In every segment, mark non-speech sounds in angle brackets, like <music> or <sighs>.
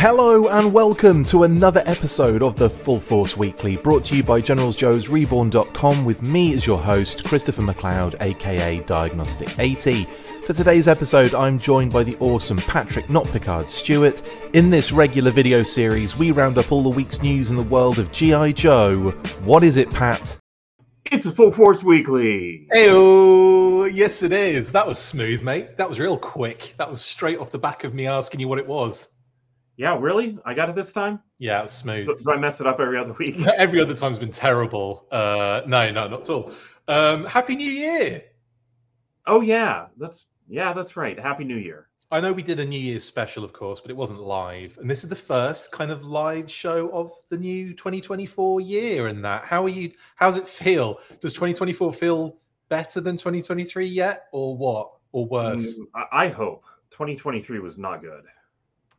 Hello and welcome to another episode of the Full Force Weekly, brought to you by GeneralsJoesReborn.com with me as your host, Christopher McLeod, aka Diagnostik 80. For today's episode, I'm joined by the awesome Patrick Notpicard Stewart. In this regular video series, we round up all the week's news in the world of G.I. Joe. What is it, Pat? It's a Full Force Weekly. Heyo! Yes, it is. That was smooth, mate. That was real quick. That was straight off the back of me asking you what it was. Yeah, really? I got it this time? Yeah, it was smooth. Do, do I mess it up every other week? <laughs> every other time's been terrible. Uh, no, no, not at all. Um, Happy New Year! Oh yeah, that's yeah, that's right. Happy New Year. I know we did a New Year's special, of course, but it wasn't live. And this is the first kind of live show of the new 2024 year. And that, how are you? How's it feel? Does 2024 feel better than 2023 yet, or what, or worse? Mm, I hope 2023 was not good.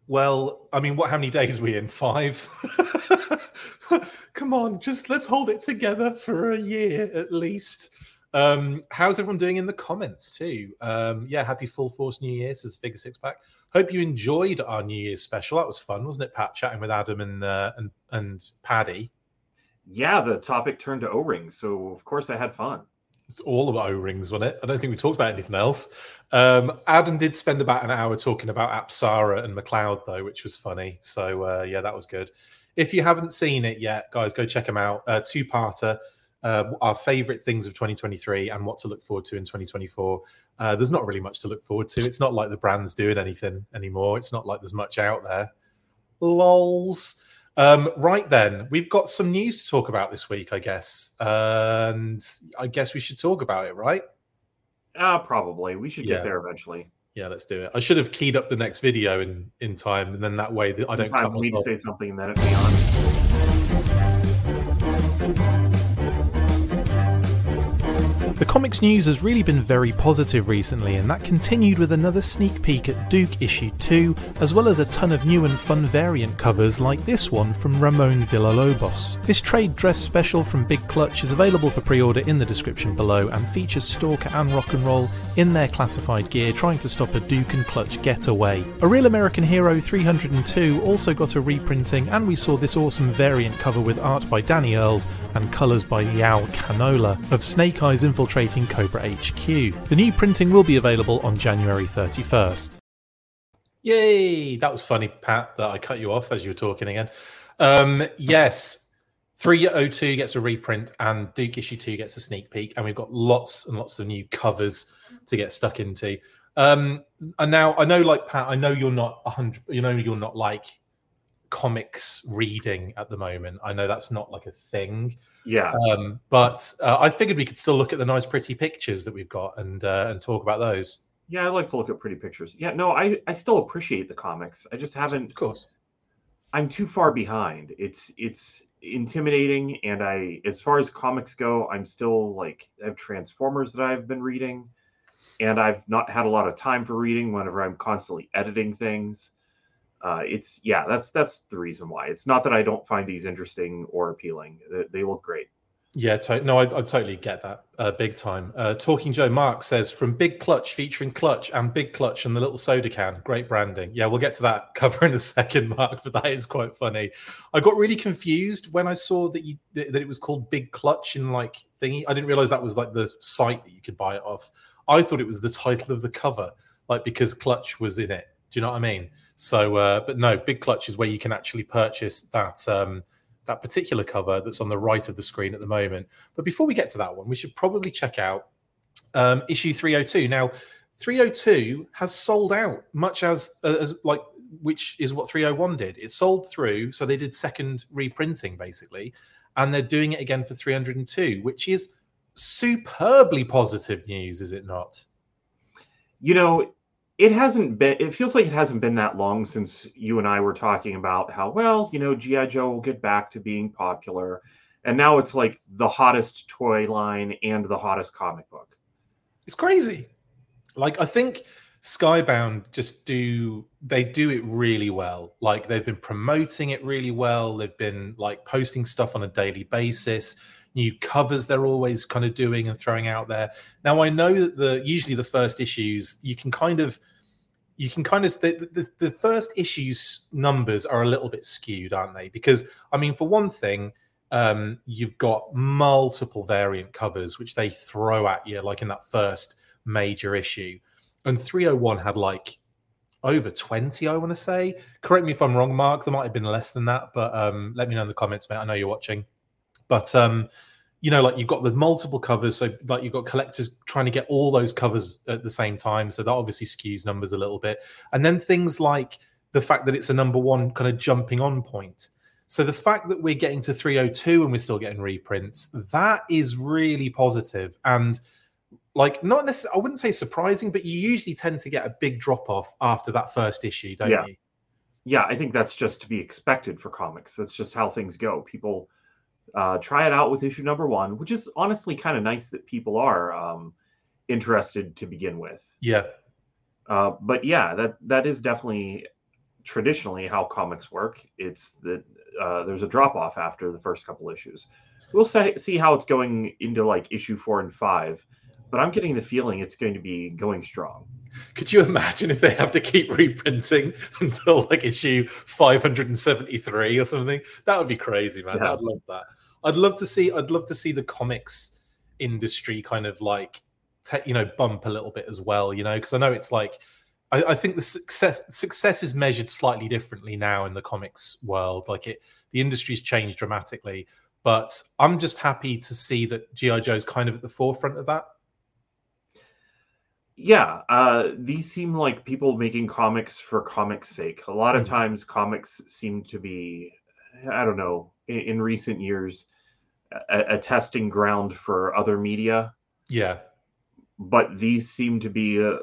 Well, I mean, what? How many days are we in? Five. <laughs> Come on, just let's hold it together for a year at least. Um, how's everyone doing in the comments too? Um, yeah, happy full force New Year, says Figure Six Pack. Hope you enjoyed our New Year's special. That was fun, wasn't it, Pat? Chatting with Adam and uh, and and Paddy. Yeah, the topic turned to O rings, so of course I had fun. It's all about O rings, wasn't it? I don't think we talked about anything else. Um, Adam did spend about an hour talking about Apsara and McLeod, though, which was funny. So uh, yeah, that was good. If you haven't seen it yet, guys, go check them out. Uh, Two parter uh, our favorite things of 2023 and what to look forward to in 2024. Uh, there's not really much to look forward to. It's not like the brand's doing anything anymore. It's not like there's much out there. Lols. Um, right then, we've got some news to talk about this week, I guess. and I guess we should talk about it, right? Uh, probably. We should yeah. get there eventually. Yeah, let's do it. I should have keyed up the next video in in time, and then that way I don't. Time for me to say something, then it be on. The comics news has really been very positive recently, and that continued with another sneak peek at Duke issue 2, as well as a ton of new and fun variant covers like this one from Ramon Villalobos. This trade dress special from Big Clutch is available for pre order in the description below and features Stalker and Rock and Roll in their classified gear trying to stop a Duke and Clutch getaway. A Real American Hero 302 also got a reprinting, and we saw this awesome variant cover with art by Danny Earls and colours by Yao Canola of Snake Eyes infiltrating Cobra HQ. The new printing will be available on January 31st. Yay! That was funny, Pat, that I cut you off as you were talking again. Um, yes, 302 gets a reprint and Duke issue 2 gets a sneak peek, and we've got lots and lots of new covers to get stuck into. Um, and now I know, like Pat, I know you're not 100, you know, you're not like comics reading at the moment. I know that's not like a thing. Yeah. Um, but uh, I figured we could still look at the nice, pretty pictures that we've got and uh, and talk about those. Yeah, I like to look at pretty pictures. Yeah, no, I I still appreciate the comics. I just haven't. Of course. I'm too far behind. It's it's intimidating, and I as far as comics go, I'm still like I have Transformers that I've been reading, and I've not had a lot of time for reading. Whenever I'm constantly editing things uh, it's yeah, that's that's the reason why. It's not that I don't find these interesting or appealing. They, they look great. Yeah, to- no, I, I, totally get that. Uh, big time. Uh, Talking Joe Mark says from Big Clutch featuring Clutch and Big Clutch and the little soda can. Great branding. Yeah, we'll get to that <laughs> cover in a second, Mark. But that is quite funny. I got really confused when I saw that you that it was called Big Clutch in like thingy. I didn't realize that was like the site that you could buy it off. I thought it was the title of the cover, like because Clutch was in it. Do you know what I mean? So, uh, but no, Big Clutch is where you can actually purchase that um, that particular cover that's on the right of the screen at the moment. But before we get to that one, we should probably check out um, issue 302. Now, 302 has sold out, much as as like which is what 301 did. It sold through, so they did second reprinting basically, and they're doing it again for 302, which is superbly positive news, is it not? You know, it hasn't been it feels like it hasn't been that long since you and I were talking about how well, you know, GI Joe will get back to being popular. And now it's like the hottest toy line and the hottest comic book. It's crazy. Like I think Skybound just do they do it really well. Like they've been promoting it really well. They've been like posting stuff on a daily basis. New covers they're always kind of doing and throwing out there. Now I know that the usually the first issues you can kind of you can kind of the, the, the first issues numbers are a little bit skewed, aren't they? Because I mean, for one thing, um, you've got multiple variant covers which they throw at you, like in that first major issue, and 301 had like over 20, I want to say. Correct me if I'm wrong, Mark. There might have been less than that, but um, let me know in the comments, mate. I know you're watching. But um, you know, like you've got the multiple covers, so like you've got collectors trying to get all those covers at the same time. So that obviously skews numbers a little bit. And then things like the fact that it's a number one kind of jumping on point. So the fact that we're getting to 302 and we're still getting reprints, that is really positive. And like not necessarily, I wouldn't say surprising, but you usually tend to get a big drop off after that first issue, don't yeah. you? Yeah, I think that's just to be expected for comics. That's just how things go. People uh, try it out with issue number one, which is honestly kind of nice that people are um, interested to begin with. Yeah. Uh, but yeah, that that is definitely traditionally how comics work. It's that uh, there's a drop off after the first couple issues. We'll see how it's going into like issue four and five but I'm getting the feeling it's going to be going strong. Could you imagine if they have to keep reprinting <laughs> until like issue 573 or something? That would be crazy, man. Yeah. I'd love that. I'd love to see. I'd love to see the comics industry kind of like, te- you know, bump a little bit as well. You know, because I know it's like, I, I think the success success is measured slightly differently now in the comics world. Like it, the industry's changed dramatically. But I'm just happy to see that GI Joe's kind of at the forefront of that yeah, uh, these seem like people making comics for comics' sake. A lot of mm-hmm. times, comics seem to be, I don't know, in, in recent years, a, a, testing ground for other media. Yeah. But these seem to be uh,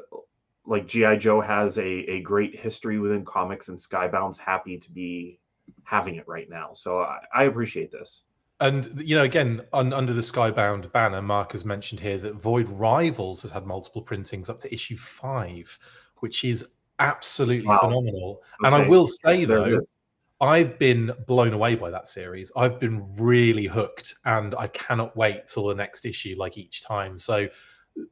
like G.I. Joe has a, a great history within comics, and Skybound's happy to be having it right now. So I, I appreciate this. And you know, again, un, under the Skybound banner, Mark has mentioned here that Void Rivals has had multiple printings up to issue five, which is absolutely wow. phenomenal. Okay. And I will say though, I've been blown away by that series. I've been really hooked, and I cannot wait till the next issue, like each time. So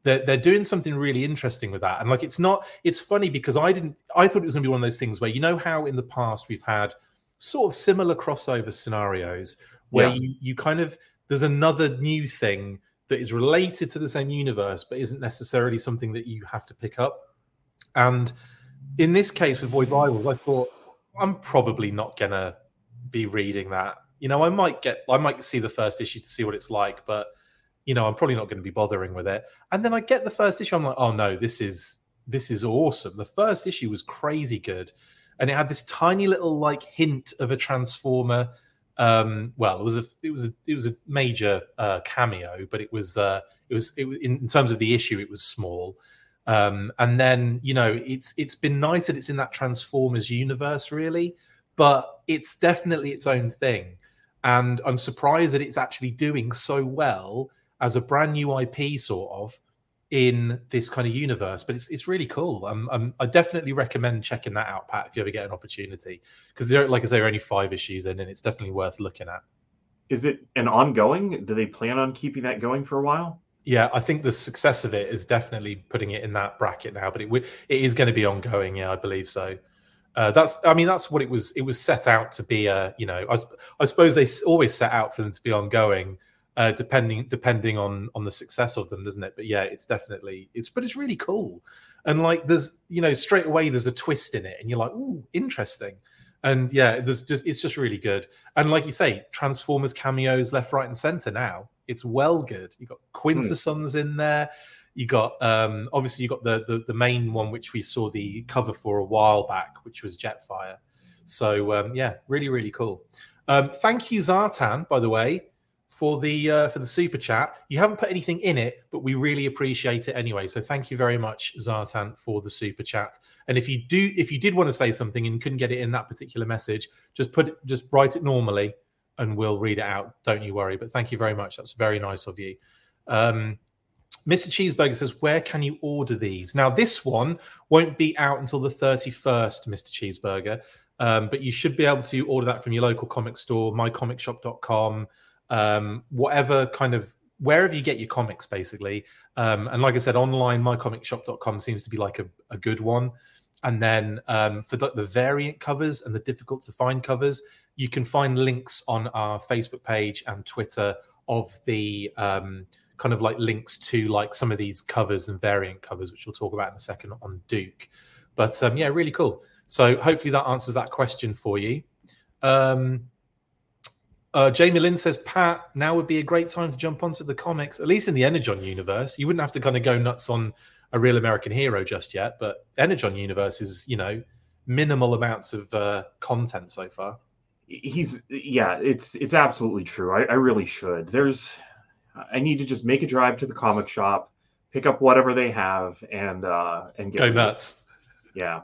they're, they're doing something really interesting with that. And like, it's not, it's funny because I didn't, I thought it was going to be one of those things where, you know, how in the past we've had sort of similar crossover scenarios where yeah. you, you kind of there's another new thing that is related to the same universe but isn't necessarily something that you have to pick up. And in this case with void rivals i thought i'm probably not gonna be reading that. You know i might get i might see the first issue to see what it's like but you know i'm probably not going to be bothering with it. And then i get the first issue i'm like oh no this is this is awesome. The first issue was crazy good and it had this tiny little like hint of a transformer um, well, it was a it was a it was a major uh, cameo, but it was uh, it was it, in, in terms of the issue, it was small. Um, and then you know it's it's been nice that it's in that Transformers universe, really, but it's definitely its own thing. And I'm surprised that it's actually doing so well as a brand new IP, sort of in this kind of universe. But it's it's really cool. Um, um, I definitely recommend checking that out, Pat, if you ever get an opportunity, because like I say, there are only five issues in, and it's definitely worth looking at. Is it an ongoing? Do they plan on keeping that going for a while? Yeah, I think the success of it is definitely putting it in that bracket now, but it it is going to be ongoing. Yeah, I believe so. Uh, that's, I mean, that's what it was. It was set out to be. A, you know, I, I suppose they always set out for them to be ongoing, uh, depending depending on on the success of them, doesn't it? But yeah, it's definitely it's but it's really cool, and like there's you know straight away there's a twist in it, and you're like, ooh, interesting, and yeah, there's just it's just really good, and like you say, Transformers cameos left, right, and center now. It's well good. You got Quintessons mm. in there. You got um, obviously you got the, the the main one which we saw the cover for a while back, which was Jetfire. So um, yeah, really really cool. Um, thank you Zartan, by the way for the uh, for the super chat. You haven't put anything in it, but we really appreciate it anyway. So thank you very much, Zartan, for the super chat. And if you do, if you did want to say something and couldn't get it in that particular message, just put just write it normally, and we'll read it out. Don't you worry. But thank you very much. That's very nice of you. Um, Mr. Cheeseburger says, Where can you order these? Now, this one won't be out until the 31st, Mr. Cheeseburger, um, but you should be able to order that from your local comic store, mycomicshop.com, um, whatever kind of wherever you get your comics, basically. Um, and like I said, online, mycomicshop.com seems to be like a, a good one. and then um, for the, the variant covers and the difficult to find covers, you can find links on our Facebook page and Twitter of the um, kind of like links to like some of these covers and variant covers, which we'll talk about in a second on Duke. But um, yeah, really cool. So hopefully that answers that question for you. Um, uh, Jamie Lynn says, Pat, now would be a great time to jump onto the comics, at least in the Energon universe. You wouldn't have to kind of go nuts on a real American hero just yet, but Energon universe is, you know, minimal amounts of uh, content so far. He's yeah, it's it's absolutely true. I, I really should. There's I need to just make a drive to the comic shop, pick up whatever they have, and uh and get go nuts. Yeah,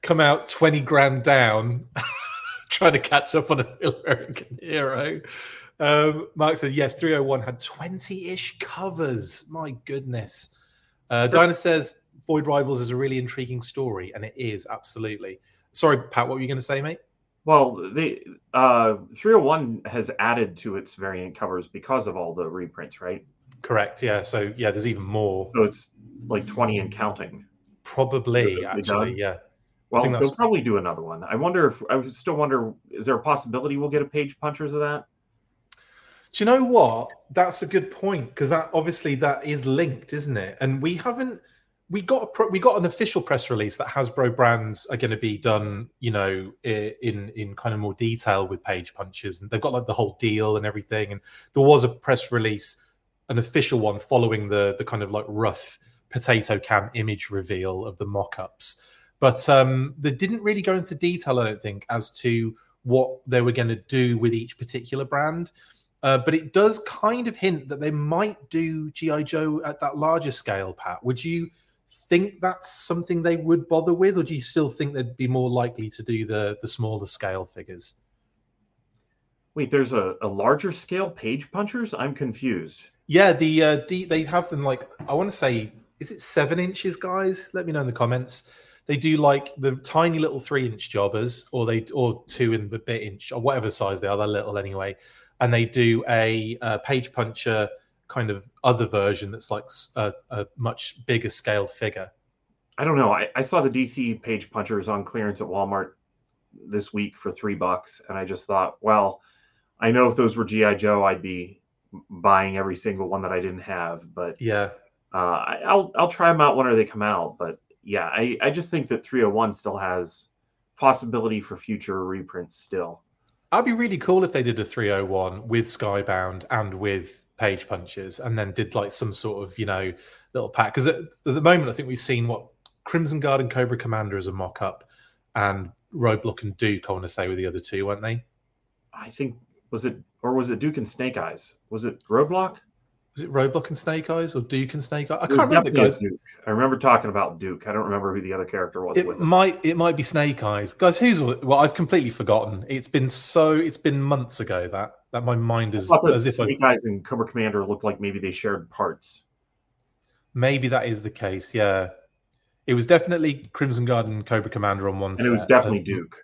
come out twenty grand down, <laughs> trying to catch up on a real American hero. Um, Mark said yes, 301 had twenty ish covers. My goodness. Uh, Dinah says Void Rivals is a really intriguing story, and it is absolutely. Sorry, Pat, what were you going to say, mate? Well, the uh, 301 has added to its variant covers because of all the reprints, right? Correct. Yeah. So yeah, there's even more. So it's like 20 and counting. Probably, actually, yeah. Well, they'll probably do another one. I wonder if I still wonder: is there a possibility we'll get a page punchers of that? Do you know what? That's a good point because that obviously that is linked, isn't it? And we haven't we got a, we got an official press release that Hasbro brands are going to be done, you know, in in kind of more detail with page punchers, and they've got like the whole deal and everything. And there was a press release, an official one following the the kind of like rough potato cam image reveal of the mock-ups, but um, they didn't really go into detail, I don't think, as to what they were going to do with each particular brand. Uh, but it does kind of hint that they might do GI Joe at that larger scale. Pat, would you think that's something they would bother with, or do you still think they'd be more likely to do the the smaller scale figures? Wait, there's a, a larger scale page punchers. I'm confused. Yeah, the uh, D, they have them like I want to say, is it seven inches, guys? Let me know in the comments. They do like the tiny little three inch jobbers, or they or two and a bit inch, or whatever size they are. They're little anyway and they do a, a page puncher kind of other version that's like a, a, much bigger scaled figure. I don't know. I, I saw the DC page punchers on clearance at Walmart this week for three bucks, and I just thought, well, I know if those were GI Joe, I'd be buying every single one that I didn't have. But yeah, uh, I, I'll I'll try them out whenever they come out. But yeah, I I just think that 301 still has possibility for future reprints still. I'd be really cool if they did a 301 with Skybound and with Page Punchers and then did like some sort of, you know, little pack. Because at, at, the moment, I think we've seen what Crimson Guard and Cobra Commander as a mock up and Roadblock and Duke, I want to say, were the other two, weren't they? I think, was it, or was it Duke and Snake Eyes? Was it Roadblock? Was it Roadblock and Snake Eyes or Duke and Snake Eyes? I can't remember. Guys. Duke. I remember talking about Duke. I don't remember who the other character was. It might it might be Snake Eyes, guys. Who's well? I've completely forgotten. It's been so. It's been months ago that that my mind is as if Snake I, Eyes and Cobra Commander looked like maybe they shared parts. Maybe that is the case. Yeah, it was definitely Crimson Guard and Cobra Commander on one. And set. it was definitely Duke.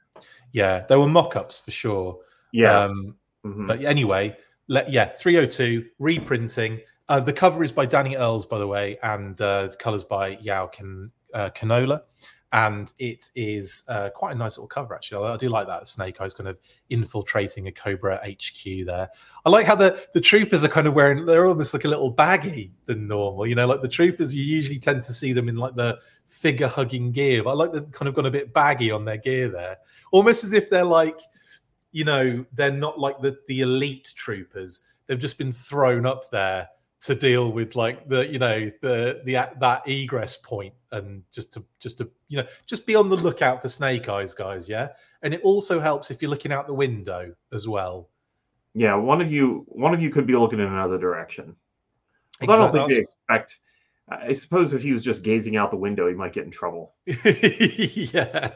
Yeah, there were mock-ups for sure. Yeah. Um, mm-hmm. But anyway, yeah, 302 reprinting uh, the cover is by Danny Earls, by the way, and uh, colors by Yao Can, uh, Canola. And it is uh, quite a nice little cover, actually. I, I do like that. Snake Eyes kind of infiltrating a Cobra HQ there. I like how the, the troopers are kind of wearing, they're almost like a little baggy than normal. You know, like the troopers, you usually tend to see them in like the figure hugging gear, but I like they've kind of gone a bit baggy on their gear there. Almost as if they're like, you know, they're not like the, the elite troopers. They've just been thrown up there to deal with like the you know the the that egress point and just to just to you know just be on the lookout for snake eyes guys yeah and it also helps if you're looking out the window as well yeah one of you one of you could be looking in another direction exactly. i don't think they expect i suppose if he was just gazing out the window he might get in trouble <laughs> yeah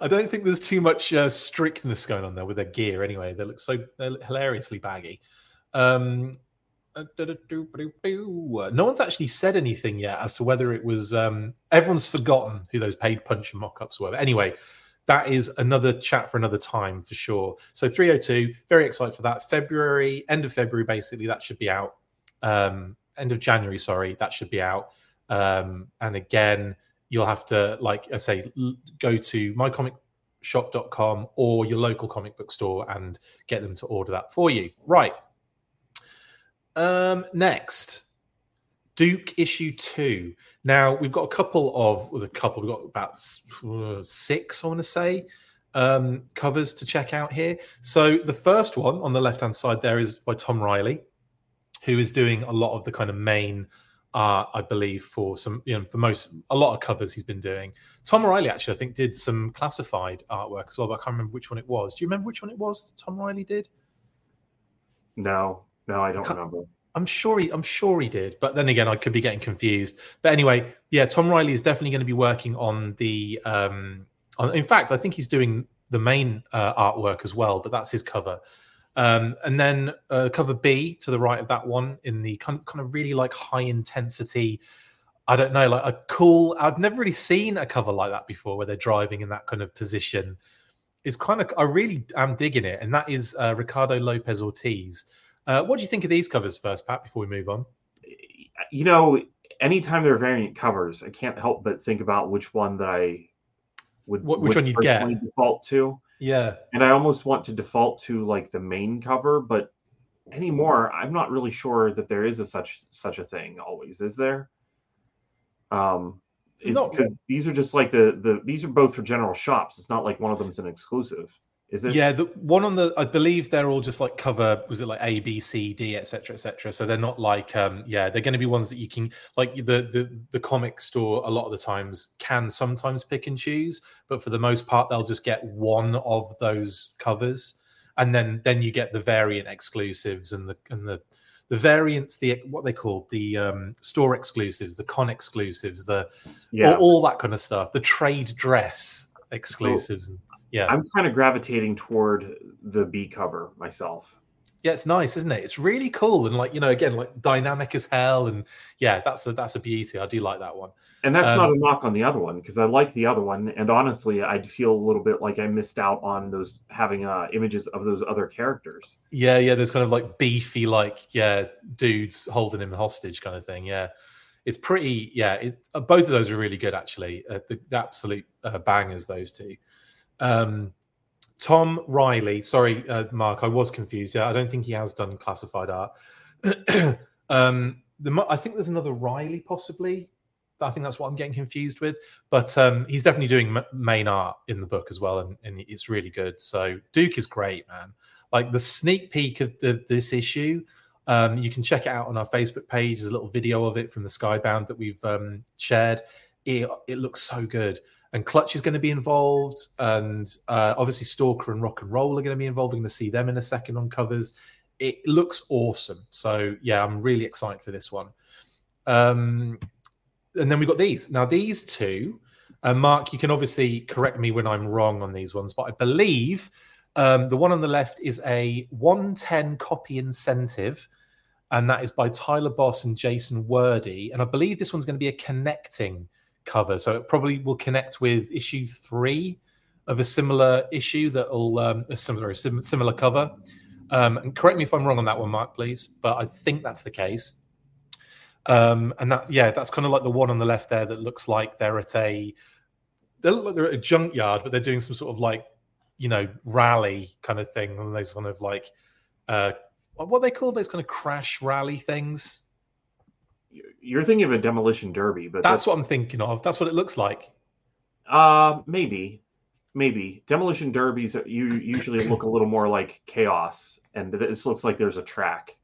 i don't think there's too much uh, strictness going on there with their gear anyway they look so they're hilariously baggy um no one's actually said anything yet as to whether it was. Um, everyone's forgotten who those paid punch and mock-ups were. But anyway, that is another chat for another time for sure. So 302, very excited for that. February, end of February, basically, that should be out. Um, end of January, sorry, that should be out. Um, and again, you'll have to, like I say, l- go to mycomicshop.com or your local comic book store and get them to order that for you. Right. Um, next, Duke issue two. Now we've got a couple of, with a couple, we've got about uh, six, I want to say, um, covers to check out here. So the first one on the left hand side there is by Tom Reilly, who is doing a lot of the kind of main art, I believe, for some, you know, for most, a lot of covers he's been doing. Tom Reilly actually, I think, did some classified artwork as well, but I can't remember which one it was. Do you remember which one it was Tom Reilly did? No, no, I don't Can't- remember. I'm sure he, I'm sure he did, but then again, I could be getting confused. But anyway, yeah, Tom Reilly is definitely going to be working on the. Um, on, in fact, I think he's doing the main uh, artwork as well, but that's his cover. Um, and then uh, cover B to the right of that one in the kind of, kind of really like high intensity. I don't know, like a cool. I've never really seen a cover like that before, where they're driving in that kind of position. It's kind of. I really am digging it, and that is uh, Ricardo Lopez Ortiz. Uh, what do you think of these covers first, Pat? Before we move on. You know, anytime there are variant covers, I can't help but think about which one that I would What- which would one you'd get. default to. Yeah, and I almost want to default to like the main cover, but anymore, I'm not really sure that there is a such such a thing. Always is there? Um, No. because these are just like the the these are both for general shops. It's not like one of them's an exclusive, is it? yeah. The one on the, I believe they're all just like cover. Was it like A, B, C, D, etc., etc. So they're not like, um, yeah, they're going to be ones that you can like the the the comic store. A lot of the times can sometimes pick and choose, but for the most part, they'll just get one of those covers, and then then you get the variant exclusives and the and the the variants, the what they call the um, store exclusives, the con exclusives, the yeah. all, all that kind of stuff, the trade dress exclusives. and yeah, I'm kind of gravitating toward the B cover myself. yeah, it's nice, isn't it? It's really cool and like you know, again, like dynamic as hell, and yeah, that's a that's a beauty. I do like that one. And that's Um, not a knock on the other one because I like the other one. And honestly, I'd feel a little bit like I missed out on those having uh, images of those other characters. Yeah, yeah, there's kind of like beefy, like yeah, dudes holding him hostage kind of thing. Yeah, it's pretty. Yeah, it, uh, both of those are really good actually. Uh, the, the absolute uh, bangers, those two. Um, Tom Reilly, sorry, uh, Mark, I was confused. Yeah, I don't think he has done classified art. <clears throat> um, the I think there's another Riley possibly. I think that's what I'm getting confused with. But um, he's definitely doing m- main art in the book as well, and, and it's really good. So Duke is great, man. Like the sneak peek of the, this issue, um, you can check it out on our Facebook page. There's a little video of it from the Skybound that we've um, shared. It, it looks so good. And Clutch is going to be involved, and uh, obviously Stalker and Rock and Roll are going to be involved. We're going to see them in a second on covers. It looks awesome. So yeah, I'm really excited for this one. Um, and then we've got these. Now these two, uh, Mark, you can obviously correct me when I'm wrong on these ones, but I believe um, the one on the left is a 110 copy incentive, and that is by Tyler Boss and Jason Wordie. And I believe this one's going to be a connecting cover, so it probably will connect with issue three of a similar issue that will um, a similar sim- similar cover. Um, and correct me if I'm wrong on that one, Mark, please. But I think that's the case. Um, and that yeah, that's kind of like the one on the left there that looks like they're at a they look like they're at a junkyard, but they're doing some sort of like you know rally kind of thing, and those kind of like uh, what they call those kind of crash rally things. You're thinking of a demolition derby, but That's what I'm thinking of. That's what it looks like. Uh, maybe, maybe demolition derbies. You usually look a little more like chaos, and this looks like there's a track.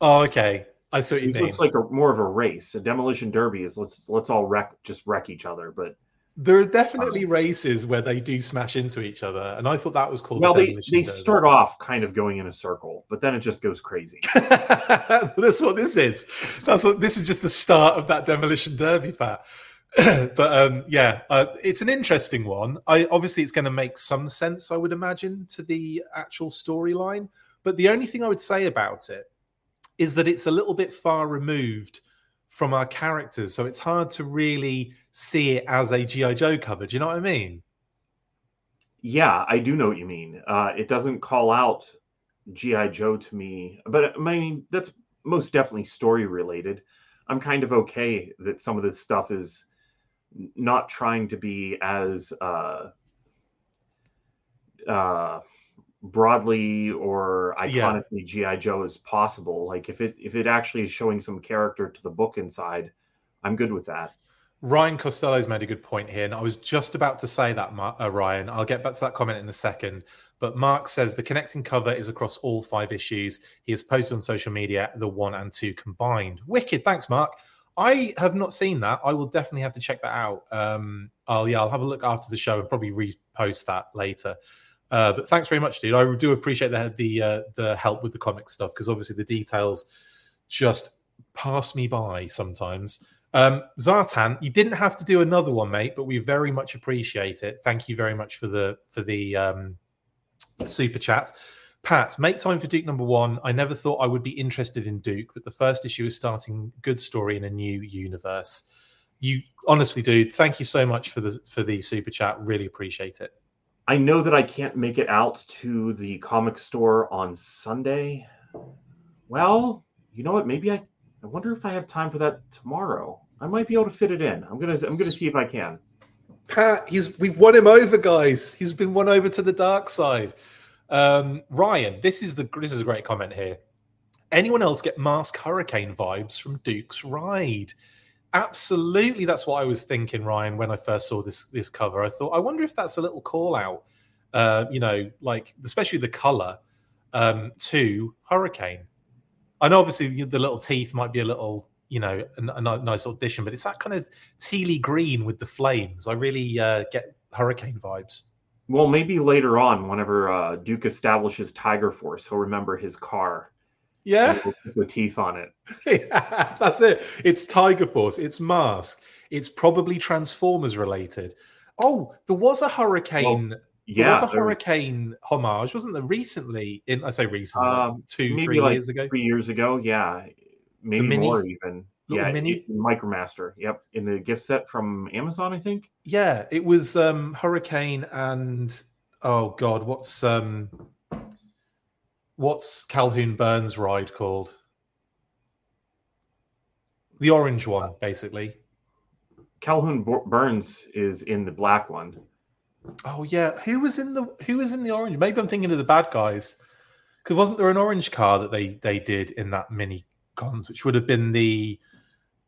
Oh, okay. I see what you It mean. looks like a more of a race. A demolition derby is let's let's all wreck, just wreck each other. But There are definitely races where they do smash into each other, and I thought that was called. well, a they they start off kind of going in a circle, but then it just goes crazy. <laughs> That's what this is. That's what this is. Just the start of that demolition derby, Pat. <clears throat> but um, yeah, uh, it's an interesting one. I obviously it's going to make some sense, I would imagine, to the actual storyline. But the only thing I would say about it is that it's a little bit far removed from our characters, so it's hard to really see it as a GI Joe cover. Do you know what I mean? Yeah, I do know what you mean. Uh, it doesn't call out GI Joe to me, but I mean that's most definitely story related. I'm kind of okay that some of this stuff is not trying to be as uh, uh, broadly or iconically yeah. GI Joe as possible. Like if it if it actually is showing some character to the book inside, I'm good with that. Ryan Costello's made a good point here, and I was just about to say that, uh, Ryan. I'll get back to that comment in a second. But Mark says the connecting cover is across all five issues. He has posted on social media the one and two combined. Wicked, thanks, Mark. I have not seen that. I will definitely have to check that out. Um, I'll yeah, I'll have a look after the show and probably repost that later. Uh, but thanks very much, dude. I do appreciate the the uh, the help with the comic stuff because obviously the details just pass me by sometimes. Um, Zartan, you didn't have to do another one, mate, but we very much appreciate it. Thank you very much for the for the um, super chat. Pat, make time for Duke number one. I never thought I would be interested in Duke, but the first issue is starting good story in a new universe. You honestly, dude, thank you so much for the for the super chat. Really appreciate it. I know that I can't make it out to the comic store on Sunday. Well, you know what? Maybe I I wonder if I have time for that tomorrow. I might be able to fit it in. I'm gonna I'm gonna see if I can. Pat, he's we've won him over, guys. He's been won over to the dark side. Um, Ryan, this is the this is a great comment here. Anyone else get Mask Hurricane vibes from Duke's Ride? Absolutely, that's what I was thinking, Ryan, when I first saw this this cover. I thought, I wonder if that's a little call out. Uh, you know, like especially the color um, to Hurricane. I know obviously the little teeth might be a little you know a, a nice audition, but it's that kind of tealy green with the flames. I really uh, get Hurricane vibes. Well, maybe later on, whenever uh, Duke establishes Tiger Force, he'll remember his car. Yeah, the teeth on it. <laughs> yeah, that's it. It's Tiger Force. It's Mask. It's probably Transformers related. Oh, there was a hurricane. Well, yeah, there was a hurricane homage, wasn't there? Recently, in I say recently, um, two, three like years ago. Three years ago, yeah maybe more even. yeah, mini... Micromaster. Yep, in the gift set from Amazon, I think. Yeah, it was um Hurricane and oh god, what's um what's Calhoun Burns ride called? The orange one, basically. Calhoun Burns is in the black one. Oh yeah, who was in the who was in the orange? Maybe I'm thinking of the bad guys. Because wasn't there an orange car that they they did in that mini cons, which would have been the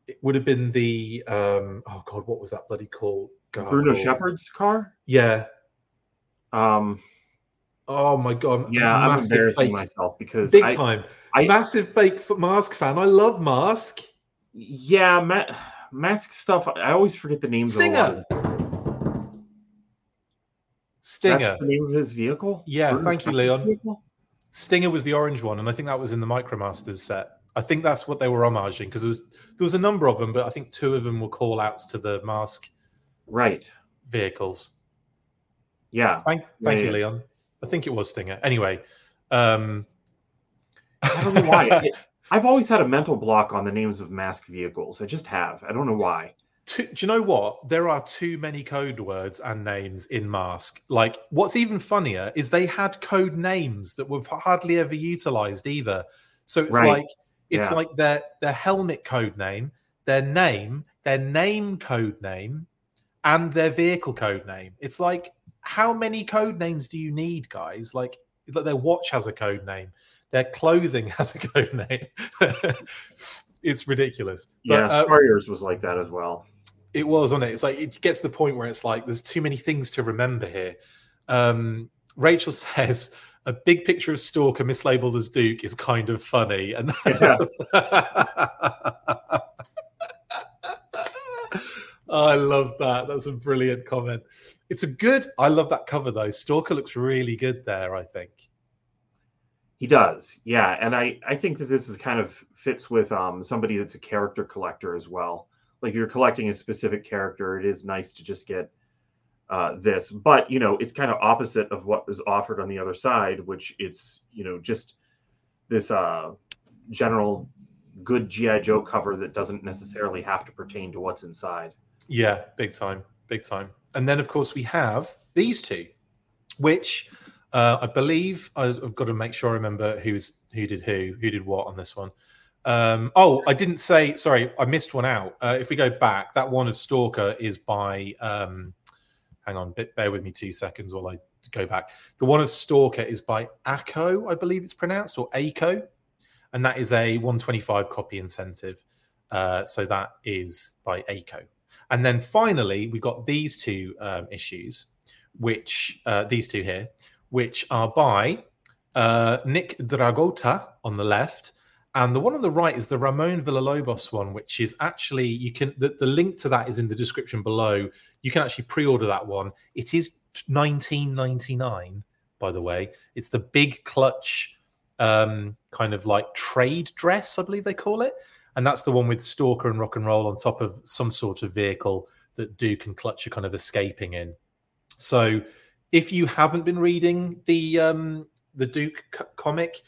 it would have been the um oh god, what was that bloody called? God, Bruno Sheppard's car? Yeah. Um Oh my god! Yeah, I'm embarrassing fake. myself because big I, time, I, massive fake mask fan. I love Mask. Yeah, ma- mask stuff. I always forget the names. Stinger. Stinger. That's the name of his vehicle. Yeah, Bruno thank you, Leon. Vehicle? Stinger was the orange one, and I think that was in the Micromasters set. I think that's what they were homaging because there was there was a number of them, but I think two of them were call outs to the mask right vehicles. Yeah. Thank thank yeah, you, Leon. I think it was Stinger. Anyway, um I don't know why. I've always had a mental block on the names of mask vehicles. I just have. I don't know why. do you know what? There are too many code words and names in Mask. Like, what's even funnier is they had code names that were hardly ever utilized either. So it's right. like it's yeah. like their their helmet code name, their name, their name code name, and their vehicle code name. It's like how many code names do you need, guys? Like, like their watch has a code name, their clothing <laughs> has a code name. <laughs> it's ridiculous. Yeah, but, uh, was like that as well. It was on it. It's like it gets to the point where it's like there's too many things to remember here. Um, Rachel <laughs> says a big picture of Stalker mislabeled as Duke is kind of funny. And yeah. I love that. That's a brilliant comment. It's a good. I love that cover though. Stalker looks really good there. I think he does. Yeah, and I I think that this is kind of fits with um somebody that's a character collector as well. Like if you're collecting a specific character, it is nice to just get uh, this, but you know, it's kind of opposite of what was offered on the other side, which it's you know just this uh, general good GI Joe cover that doesn't necessarily have to pertain to what's inside. Yeah, big time, big time. And then of course we have these two, which uh, I believe I've got to make sure I remember who's who did who, who did what on this one. Um, oh, I didn't say. Sorry, I missed one out. Uh, if we go back, that one of Stalker is by. Um, hang on, bear with me two seconds while I go back. The one of Stalker is by ACO, I believe it's pronounced, or ACO, and that is a 125 copy incentive. Uh, so that is by ACO. And then finally, we got these two um, issues, which uh, these two here, which are by uh, Nick Dragotta on the left and the one on the right is the Ramon Villalobos one, which is actually you can the, the link to that is in the description below. You can actually pre-order that one. It is 19.99, by the way. It's the big clutch um, kind of like trade dress, I believe they call it. And that's the one with Stalker and Rock and Roll on top of some sort of vehicle that Duke and Clutch are kind of escaping in. So if you haven't been reading the um, the Duke c- comic,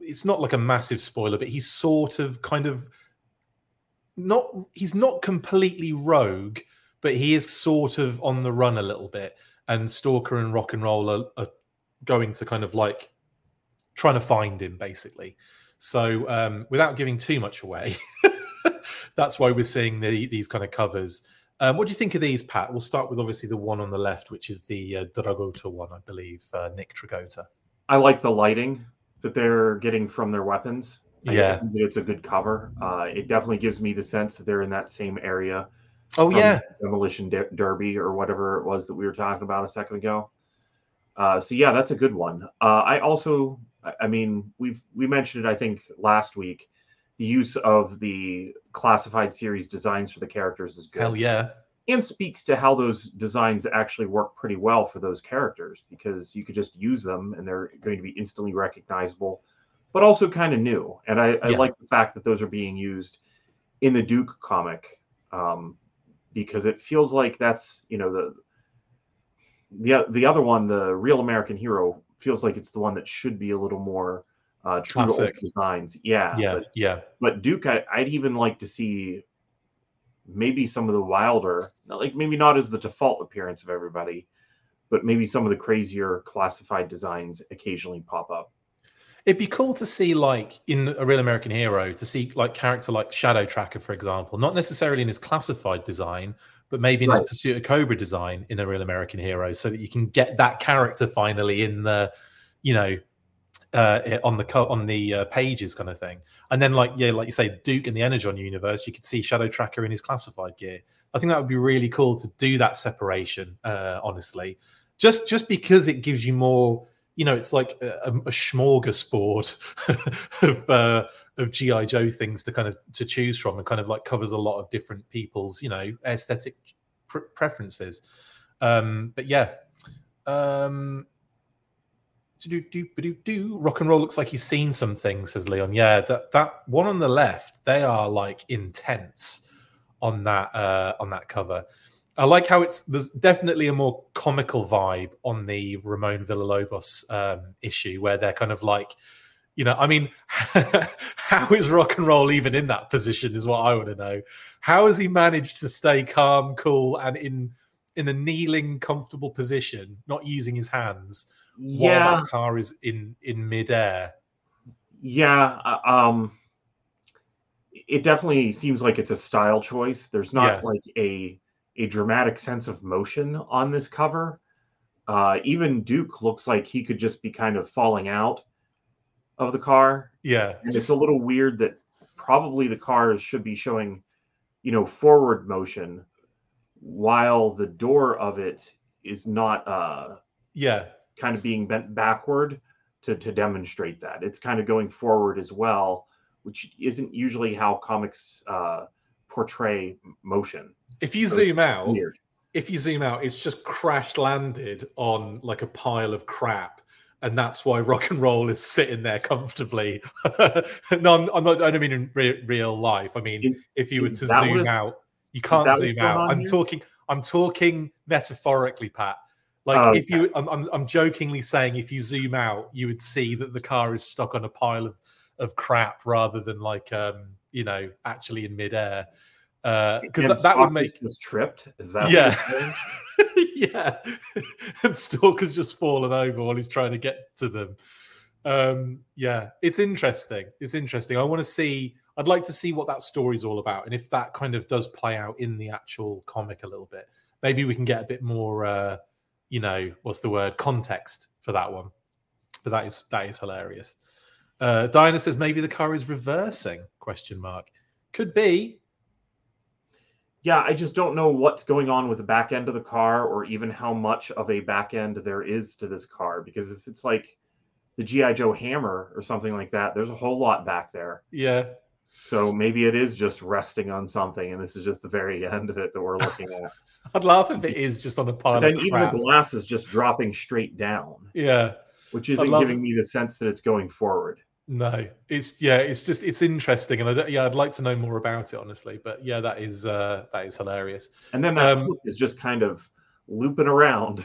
it's not like a massive spoiler, but he's sort of kind of not he's not completely rogue, but he is sort of on the run a little bit. And Stalker and Rock and Roll are, are going to kind of like trying to find him, basically. So um, without giving too much away, <laughs> that's why we're seeing the, these kind of covers. Um, what do you think of these, Pat? We'll start with obviously the one on the left, which is the uh, Dragotta one, I believe, uh, Nick Dragotta. I like the lighting that they're getting from their weapons. Yeah, it's a good cover. Uh, it definitely gives me the sense that they're in that same area. Oh yeah, demolition de- derby or whatever it was that we were talking about a second ago. Uh, so yeah, that's a good one. Uh, I also, I mean, we've we mentioned it I think last week. The use of the classified series designs for the characters is good. Hell yeah and speaks to how those designs actually work pretty well for those characters because you could just use them and they're going to be instantly recognizable, but also kind of new. And I, I yeah. like the fact that those are being used in the Duke comic um, because it feels like that's you know the the the other one, the Real American Hero, feels like it's the one that should be a little more uh, true to old designs. Yeah, yeah, but, yeah. But Duke, I, I'd even like to see maybe some of the wilder, like maybe not as the default appearance of everybody, but maybe some of the crazier classified designs occasionally pop up. It'd be cool to see, like in a real American hero, to see like character like Shadow Tracker, for example, not necessarily in his classified design, but maybe in right. his Pursuit of Cobra design in a real American hero, so that you can get that character finally in the, you know, uh, on the co- on the uh, pages kind of thing. And then like yeah, like you say, Duke in the Energon universe, you could see Shadow Tracker in his classified gear. I think that would be really cool to do that separation. Uh, honestly, just just because it gives you more. You know, it's like a, a smorgasbord <laughs> of uh, of GI Joe things to kind of to choose from, and kind of like covers a lot of different people's you know aesthetic preferences. Um, but yeah, um, do do do do rock and roll looks like he's seen some things says leon. Yeah that that one on the left they are like intense on that uh on that cover i like how it's there's definitely a more comical vibe on the ramon villalobos um issue where they're kind of like you know i mean <laughs> how is rock and roll even in that position is what i want to know how has he managed to stay calm cool and in in a kneeling comfortable position not using his hands yeah. while that car is in in midair. Yeah, uh, um, it definitely seems like it's a style choice. There's not yeah. like a a dramatic sense of motion on this cover. Uh, even Duke looks like he could just be kind of falling out of the car. Yeah, and just... it's a little weird that probably the cars should be showing, you know, forward motion, while the door of it is not. Uh, yeah, kind of being bent backward to to demonstrate that. It's kind of going forward as well, which isn't usually how comics uh, portray motion. If you so zoom out, weird. if you zoom out, it's just crash landed on like a pile of crap. And that's why rock and roll is sitting there comfortably. <laughs> no, I'm, I'm, not. I don't mean in re- real life. I mean, is, if you were to zoom out, you can't zoom out. I'm here? talking. I'm talking metaphorically, Pat. Like oh, if you, I'm, I'm, I'm jokingly saying if you zoom out, you would see that the car is stuck on a pile of of crap rather than like um you know actually in midair. Because uh, that, that would make just tripped. Is that yeah, <laughs> yeah? <laughs> and Stalker's just fallen over while he's trying to get to them. Um, yeah, it's interesting. It's interesting. I want to see. I'd like to see what that story's all about, and if that kind of does play out in the actual comic a little bit. Maybe we can get a bit more, uh, you know, what's the word, context for that one. But that is that is hilarious. Uh, Diana says maybe the car is reversing? Question mark. Could be. Yeah, I just don't know what's going on with the back end of the car, or even how much of a back end there is to this car. Because if it's like the GI Joe hammer or something like that, there's a whole lot back there. Yeah. So maybe it is just resting on something, and this is just the very <laughs> end of it that we're looking at. <laughs> I'd laugh if it is just on a pile. But then of even the glass is just dropping straight down, Yeah. which isn't giving me the sense that it's going forward. No, it's yeah, it's just it's interesting, and I don't, yeah, I'd like to know more about it honestly. But yeah, that is uh that is hilarious. And then that Um, is just kind of looping around,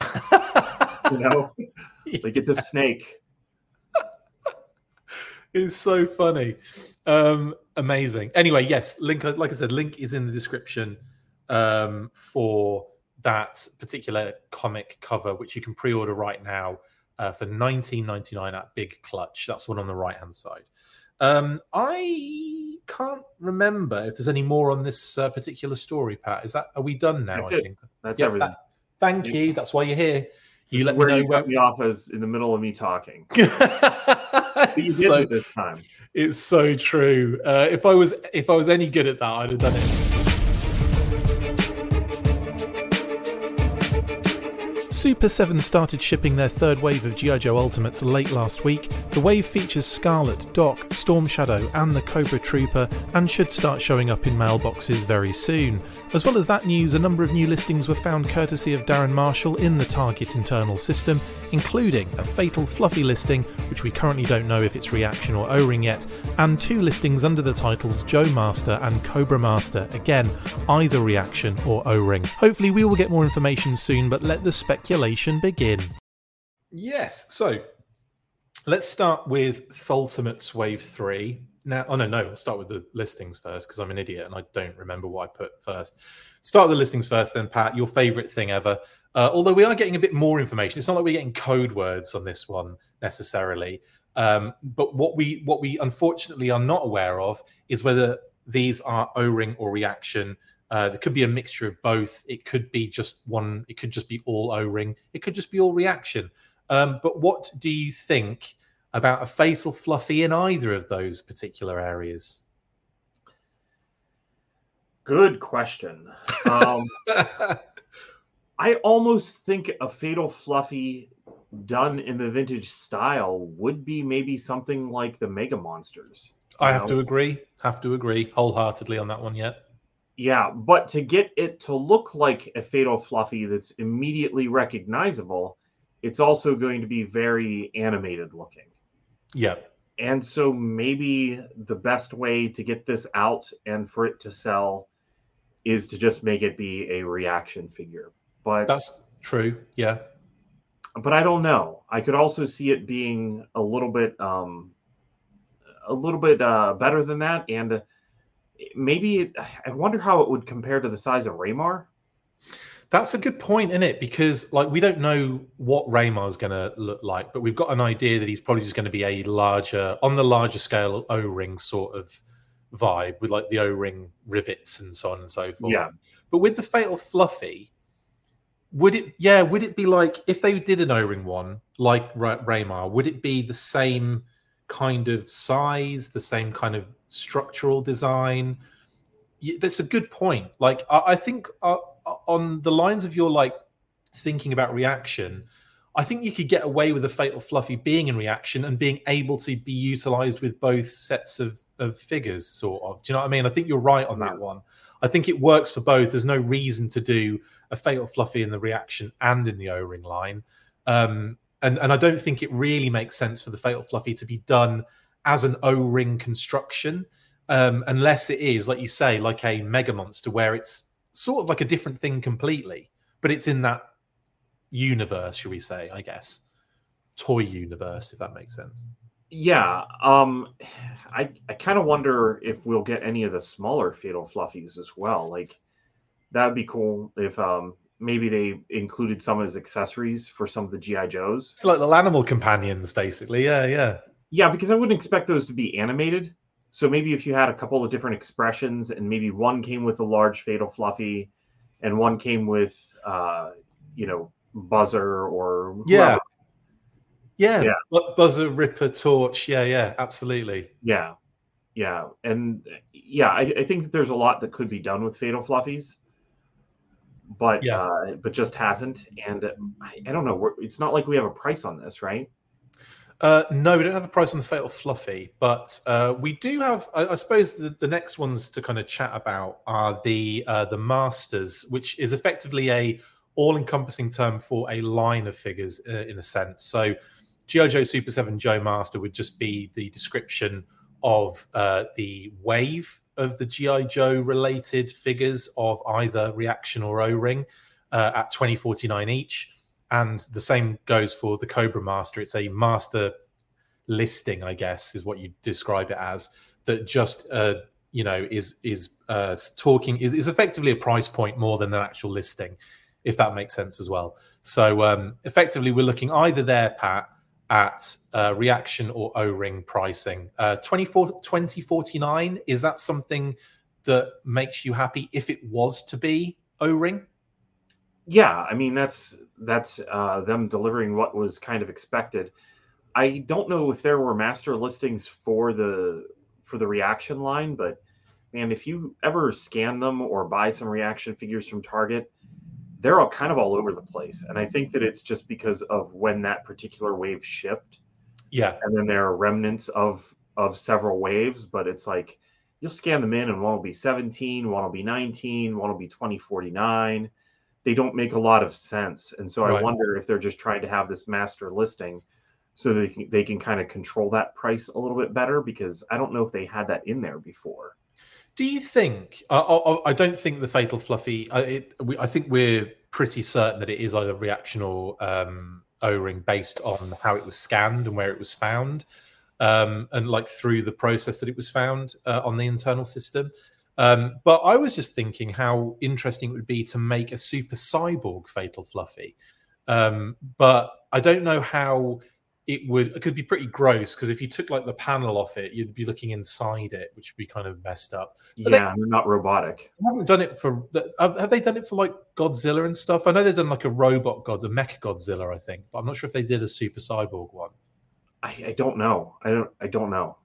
<laughs> you know, <laughs> like it's a snake. it's so funny, um, amazing. Anyway, yes, link like I said, link is in the description um for that particular comic cover, which you can pre-order right now uh, for 19.99 at Big Clutch. That's one on the right hand side. Um, I can't remember if there's any more on this uh, particular story, Pat. Is that are we done now? That's I it. think. That's Yeah, everything. that- thank you. That's why you're here. You This is let me know you where. cut me off as in the middle of me talking. <laughs> You so, this time. it's so true. Uh, if I was if I was any good at that, I'd have done it. Super 7 started shipping their third wave of G.I. Joe Ultimates late last week. The wave features Scarlet, Doc, Storm Shadow, and the Cobra Trooper, and should start showing up in mailboxes very soon. As well as that news, a number of new listings were found courtesy of Darren Marshall in the Target internal system, including a Fatal Fluffy listing, which we currently don't know if it's reaction or O ring yet, and two listings under the titles Joe Master and Cobra Master, again, either reaction or O ring. Hopefully, we will get more information soon, but let the speculation begin. Yes. So let's start with Ultimates Wave 3. Now, oh no, no, I'll start with the listings first because I'm an idiot and I don't remember what I put first. Start with the listings first, then, Pat, your favorite thing ever. Uh, although we are getting a bit more information. It's not like we're getting code words on this one necessarily. Um, but what we what we unfortunately are not aware of is whether these are O-ring or reaction. Uh, there could be a mixture of both. It could be just one. It could just be all O-ring. It could just be all reaction. Um, but what do you think about a fatal fluffy in either of those particular areas? Good question. Um, <laughs> I almost think a Fatal Fluffy done in the vintage style would be maybe something like the Mega Monsters. I have know? to agree. Have to agree wholeheartedly on that one. Yet. Yeah, but to get it to look like a Fatal Fluffy that's immediately recognizable, it's also going to be very animated looking. Yeah. And so maybe the best way to get this out and for it to sell is to just make it be a reaction figure. But That's true. Yeah. but I don't know. I could also see it being a little bit um a little bit uh better than that and uh, maybe it, I wonder how it would compare to the size of Raymar. That's a good point, isn't it? Because like we don't know what Raymar's going to look like, but we've got an idea that he's probably just going to be a larger, on the larger scale, O-ring sort of vibe with like the O-ring rivets and so on and so forth. Yeah. But with the Fatal Fluffy, would it? Yeah, would it be like if they did an O-ring one like Ra- Raymar? Would it be the same kind of size, the same kind of structural design? That's a good point. Like I, I think uh, on the lines of your like thinking about reaction, I think you could get away with a fatal fluffy being in reaction and being able to be utilized with both sets of of figures, sort of. Do you know what I mean? I think you're right on that one. I think it works for both. There's no reason to do a fatal fluffy in the reaction and in the O ring line. Um, and, and I don't think it really makes sense for the fatal fluffy to be done as an O ring construction, um, unless it is, like you say, like a mega monster where it's sort of like a different thing completely, but it's in that universe, shall we say, I guess. Toy universe, if that makes sense. Yeah, um I I kind of wonder if we'll get any of the smaller Fatal Fluffies as well. Like that would be cool if um maybe they included some as accessories for some of the GI Joes, like little animal companions, basically. Yeah, yeah, yeah. Because I wouldn't expect those to be animated. So maybe if you had a couple of different expressions, and maybe one came with a large fatal fluffy, and one came with, uh, you know, buzzer or yeah, yeah, yeah, buzzer, ripper, torch. Yeah, yeah, absolutely. Yeah, yeah, and yeah, I, I think that there's a lot that could be done with fatal fluffies but yeah. uh, but just hasn't. And I, I don't know. it's not like we have a price on this, right? Uh, no, we don't have a price on the Fatal Fluffy, but uh, we do have. I, I suppose the, the, next ones to kind of chat about are the uh, the Masters, which is effectively a all-encompassing term for a line of figures uh, in a sense. So, GI Joe Super Seven Joe Master would just be the description of uh, the wave of the GI Joe related figures of either Reaction or O Ring uh, at 2049 each. And the same goes for the Cobra Master. It's a master listing, I guess, is what you describe it as. That just uh, you know is is uh, talking is, is effectively a price point more than an actual listing, if that makes sense as well. So um, effectively, we're looking either there, Pat, at uh, reaction or O ring pricing. Uh, 24, 2049, is that something that makes you happy if it was to be O ring? Yeah, I mean that's that's uh, them delivering what was kind of expected. I don't know if there were master listings for the for the reaction line, but man, if you ever scan them or buy some reaction figures from Target, they're all kind of all over the place. And I think that it's just because of when that particular wave shipped. Yeah. And then there are remnants of of several waves, but it's like you'll scan them in and one will be 17, one will be 19, one will be 2049. They don't make a lot of sense. And so right. I wonder if they're just trying to have this master listing so they can, they can kind of control that price a little bit better because I don't know if they had that in there before. Do you think? I, I, don't think the fatal fluffy. I, it, we, I think we're pretty certain that it is either reaction or um, O-ring based on how it was scanned and where it was found, um, and like through the process that it was found uh, on the internal system. Um, but I was just thinking how interesting it would be to make a super cyborg fatal fluffy. Um, but I don't know how it would it could be pretty gross because if you took like the panel off it, you'd be looking inside it, which would be kind of messed up. But yeah, they, are not robotic. They haven't done it for have they done it for like Godzilla and stuff? I know they've done like a robot god, a mecha Godzilla, I think, but I'm not sure if they did a super cyborg one. I, I don't know. I don't. I don't know.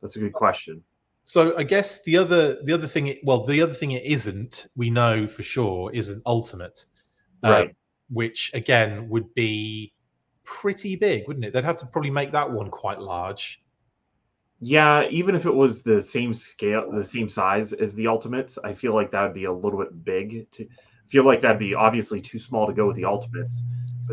That's a good question. So I guess the other the other thing, it, well, the other thing it isn't, we know for sure, is an ultimate, uh, right? Uh, which again would be pretty big, wouldn't it? They'd have to probably make that one quite large. Yeah, even if it was the same scale, the same size as the Ultimates, I feel like that would be a little bit big. To feel like that'd be obviously too small to go with the Ultimates,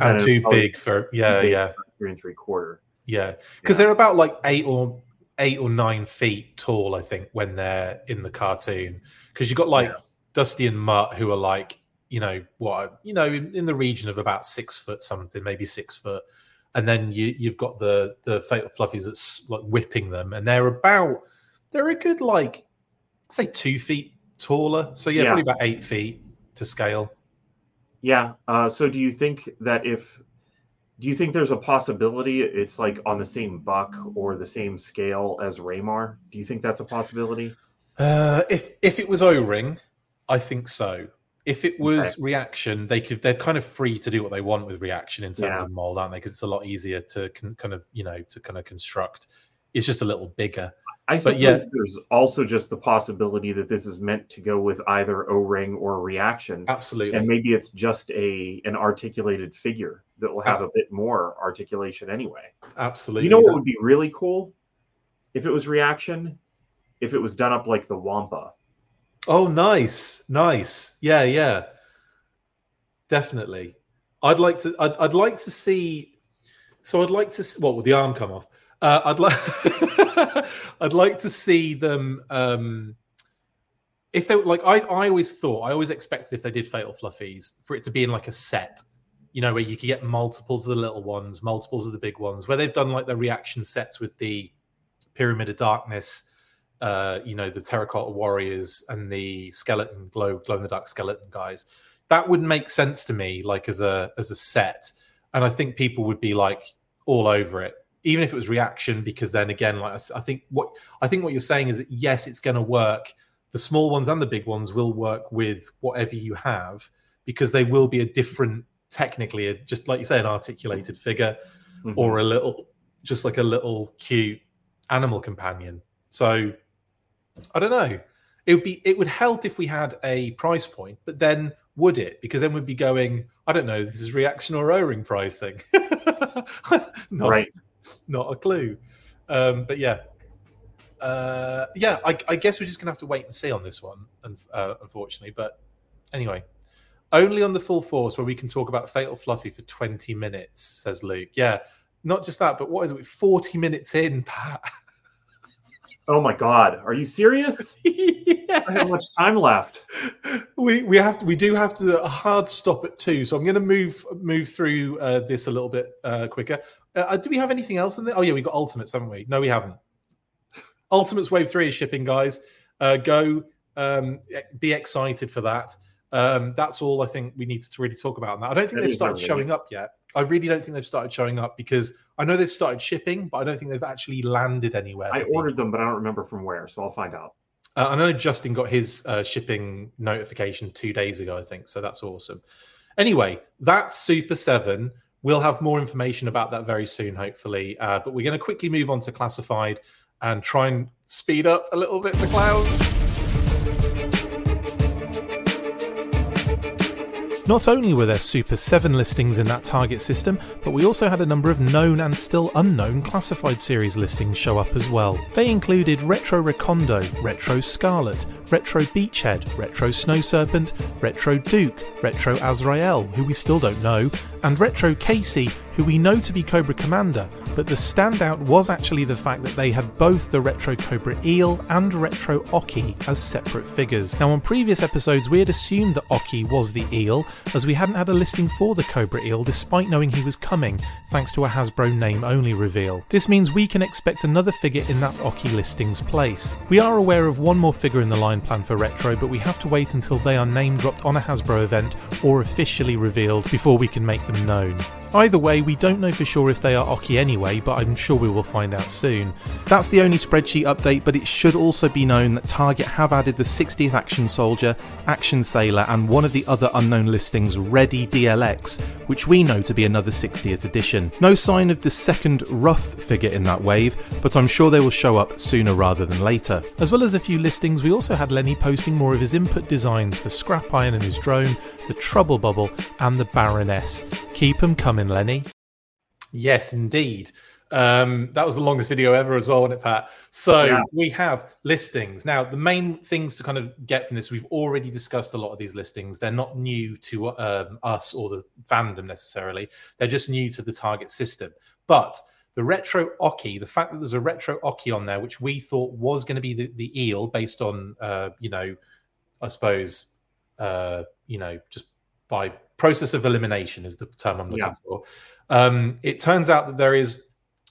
and oh, too big for yeah, big yeah, three and three quarter. Yeah, because yeah. they're about like eight or eight or nine feet tall, I think, when they're in the cartoon. Because you've got like yeah. Dusty and Mutt who are like you know what you know in, in, the region of about six foot something maybe six foot and then you you've got the the fatal fluffies that's like whipping them and they're about they're a good like say two feet taller so yeah, yeah. probably about eight feet to scale yeah uh, so do you think that if do you think there's a possibility it's like on the same buck or the same scale as Raymar? Do you think that's a possibility? Uh, if if it was O ring, I think so. If it was okay. reaction, they could. They're kind of free to do what they want with reaction in terms yeah. of mold, aren't they? Because it's a lot easier to con- kind of you know to kind of construct. It's just a little bigger. I suppose yeah. there's also just the possibility that this is meant to go with either O ring or reaction. Absolutely. And maybe it's just a an articulated figure that will have a bit more articulation anyway. Absolutely. You know what would be really cool? If it was reaction, if it was done up like the Wampa. Oh, nice, nice. Yeah, yeah, definitely. I'd like to. I'd, I'd like to see. So I'd like to. What would the arm come off? Uh, I'd like. <laughs> I'd like to see them. Um, if they like, I, I always thought, I always expected if they did Fatal Fluffies for it to be in like a set, you know, where you could get multiples of the little ones, multiples of the big ones, where they've done like the reaction sets with the Pyramid of Darkness uh, you know, the terracotta warriors and the skeleton glow glow in the dark skeleton guys. that would make sense to me, like as a as a set, and I think people would be like all over it, even if it was reaction, because then again, like I think what I think what you're saying is that yes, it's going to work. The small ones and the big ones will work with whatever you have because they will be a different, technically, just like you say, an articulated figure mm-hmm. or a little, just like a little cute animal companion. So I don't know. It would be it would help if we had a price point, but then would it? Because then we'd be going, I don't know, this is reaction or O-ring pricing. <laughs> not, right. Not a clue. Um, but yeah. Uh, yeah, I, I, guess we're just gonna have to wait and see on this one, and uh, unfortunately. But anyway, only on the full force where we can talk about Fatal Fluffy for 20 minutes, says Luke. Yeah, not just that, but what is it? 40 minutes in, Pat. <laughs> Oh my god, are you serious? yeah. <laughs> I have much time left. We we have to, we do have to a hard stop at two, so I'm going to move move through uh, this a little bit uh, quicker. Uh, do we have anything else in there? Oh yeah, we got Ultimates, haven't we? No, we haven't. Ultimates Wave Three is shipping, guys. Uh, go um, be excited for that. Um, that's all I think we need to really talk about. That I don't think they've started showing up yet. I really don't think they've started showing up because I know they've started shipping, but I don't think they've actually landed anywhere. I ordered them, but I don't remember from where, so I'll find out. Uh, I know Justin got his uh, shipping notification two days ago, I think, so that's awesome. Anyway, that's Super 7. We'll have more information about that very soon, hopefully. Uh, but we're going to quickly move on to classified and try and speed up a little bit the cloud. Not only were there Super 7 listings in that target system, but we also had a number of known and still unknown classified series listings show up as well. They included Retro Recondo, Retro Scarlet, Retro Beachhead, Retro Snow Serpent, Retro Duke, Retro Azrael, who we still don't know, and Retro Casey, who we know to be Cobra Commander, but the standout was actually the fact that they had both the Retro Cobra Eel and Retro Oki as separate figures. Now, on previous episodes, we had assumed that Oki was the eel, as we hadn't had a listing for the Cobra Eel despite knowing he was coming, thanks to a Hasbro name only reveal. This means we can expect another figure in that Oki listing's place. We are aware of one more figure in the line plan for Retro, but we have to wait until they are name dropped on a Hasbro event or officially revealed before we can make them known. Either way, we don't know for sure if they are Oki anyway, but I'm sure we will find out soon. That's the only spreadsheet update, but it should also be known that Target have added the 60th Action Soldier, Action Sailor, and one of the other unknown listings, Ready DLX, which we know to be another 60th edition. No sign of the second rough figure in that wave, but I'm sure they will show up sooner rather than later. As well as a few listings, we also had Lenny posting more of his input designs for Scrap Iron and his drone, the Trubble Bubble, and the Baroness. Keep them coming, Lenny. Yes, indeed. Um, that was the longest video ever as well, wasn't it, Pat? So yeah. we have listings. Now, the main things to kind of get from this, we've already discussed a lot of these listings. They're not new to um, us or the fandom necessarily. They're just new to the target system. But the retro Oki, the fact that there's a retro Oki on there, which we thought was going to be the, the eel based on, uh, you know, I suppose, uh, you know, just by process of elimination is the term I'm looking yeah. for. Um, it turns out that there is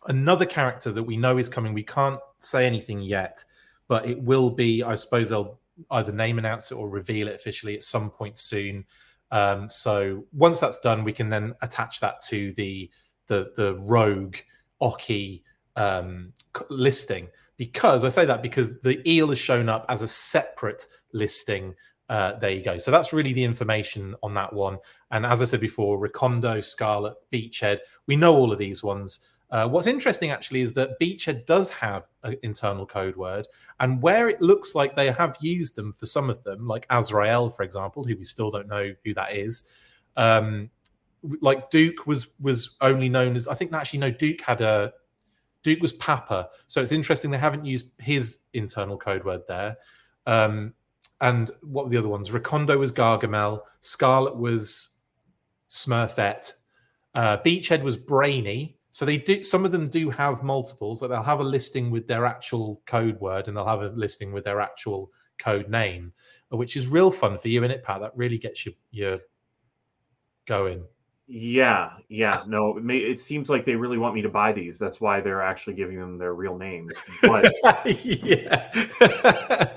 another character that we know is coming. We can't say anything yet, but it will be. I suppose they'll either name announce it or reveal it officially at some point soon. Um, so once that's done, we can then attach that to the the the rogue Oki um, listing. Because I say that because the eel has shown up as a separate listing uh, there you go. So that's really the information on that one. And as I said before, Recondo, Scarlet, Beachhead, we know all of these ones. Uh, what's interesting actually is that Beachhead does have an internal code word, and where it looks like they have used them for some of them, like Azrael, for example, who we still don't know who that is. Um, like Duke was was only known as I think actually no Duke had a Duke was Papa, so it's interesting they haven't used his internal code word there. Um, and what were the other ones? Recondo was Gargamel, Scarlet was Smurfette, uh, Beachhead was Brainy. So they do. Some of them do have multiples. Like they'll have a listing with their actual code word, and they'll have a listing with their actual code name, which is real fun for you, in it, Pat? That really gets you you going. Yeah, yeah. No, it, may, it seems like they really want me to buy these. That's why they're actually giving them their real names. But <laughs> yeah. <laughs>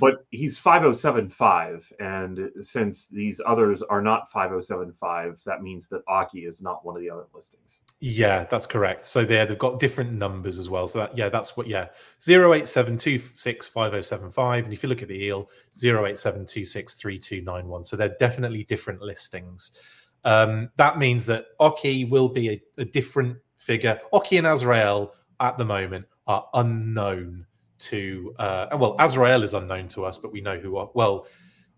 but he's 5075 and since these others are not 5075, that means that Oki is not one of the other listings. Yeah, that's correct. So there they've got different numbers as well. So that yeah, that's what yeah. 0872655075 and if you look at the eel 0872633291. So they're definitely different listings. Um, that means that Oki will be a, a different figure. Oki and Azrael at the moment are unknown to, uh, well, Azrael is unknown to us, but we know who, are, well,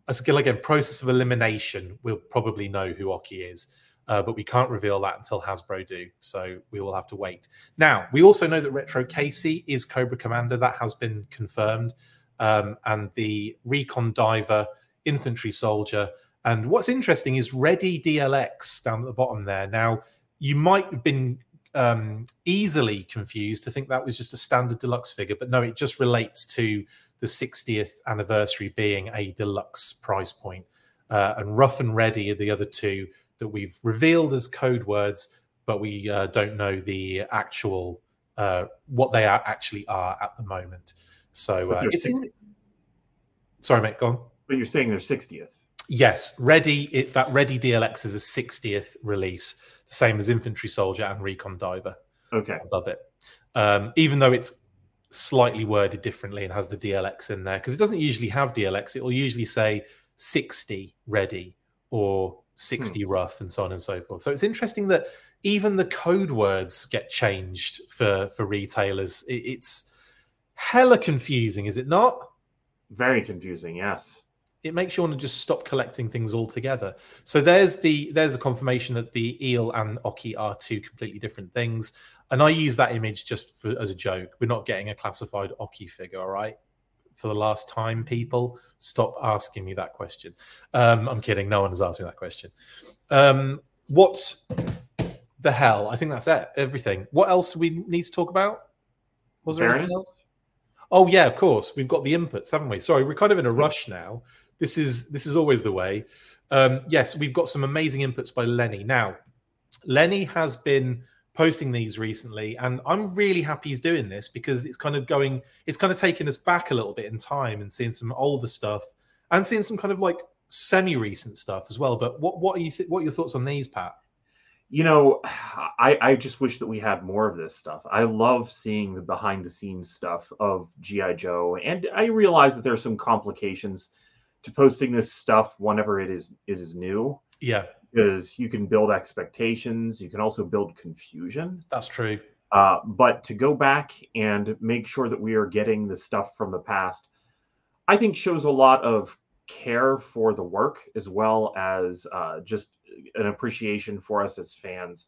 again, process of elimination, we'll probably know who Oki is. Uh, but we can't reveal that until Hasbro do. So we will have to wait. Now, we also know that Retro Casey is Cobra Commander. That has been confirmed. Um, and the Recon Diver, Infantry Soldier, and what's interesting is Ready DLX down at the bottom there. Now, you might have been um, easily confused to think that was just a standard deluxe figure, but no, it just relates to the 60th anniversary being a deluxe price point. Uh, and Rough and Ready are the other two that we've revealed as code words, but we uh, don't know the actual uh, what they are actually are at the moment. So uh, it's in... sorry, mate, go on. But you're saying they're 60th. Yes, Ready it, that Ready DLX is a 60th release, the same as Infantry Soldier and Recon Diver. Okay, above it. Um, even though it's slightly worded differently and has the DLX in there, because it doesn't usually have DLX. It will usually say 60 Ready or 60 hmm. Rough and so on and so forth. So it's interesting that even the code words get changed for for retailers. It, it's hella confusing, is it not? Very confusing. Yes it makes you want to just stop collecting things altogether. So there's the there's the confirmation that the eel and Oki are two completely different things. And I use that image just for, as a joke. We're not getting a classified Oki figure, all right? For the last time, people stop asking me that question. Um, I'm kidding. No one has asked me that question. Um, what the hell? I think that's it. Everything. What else do we need to talk about? Was there anything else? Oh yeah, of course. We've got the inputs, haven't we? Sorry, we're kind of in a rush now. This is this is always the way. Um, yes, we've got some amazing inputs by Lenny. Now, Lenny has been posting these recently, and I'm really happy he's doing this because it's kind of going, it's kind of taking us back a little bit in time and seeing some older stuff and seeing some kind of like semi-recent stuff as well. But what what are you th- what are your thoughts on these, Pat? You know, <sighs> I, I just wish that we had more of this stuff. I love seeing the behind the scenes stuff of GI Joe, and I realize that there's some complications to posting this stuff whenever it is it is new. Yeah. Because you can build expectations, you can also build confusion. That's true. Uh, but to go back and make sure that we are getting the stuff from the past, I think shows a lot of care for the work as well as uh, just an appreciation for us as fans.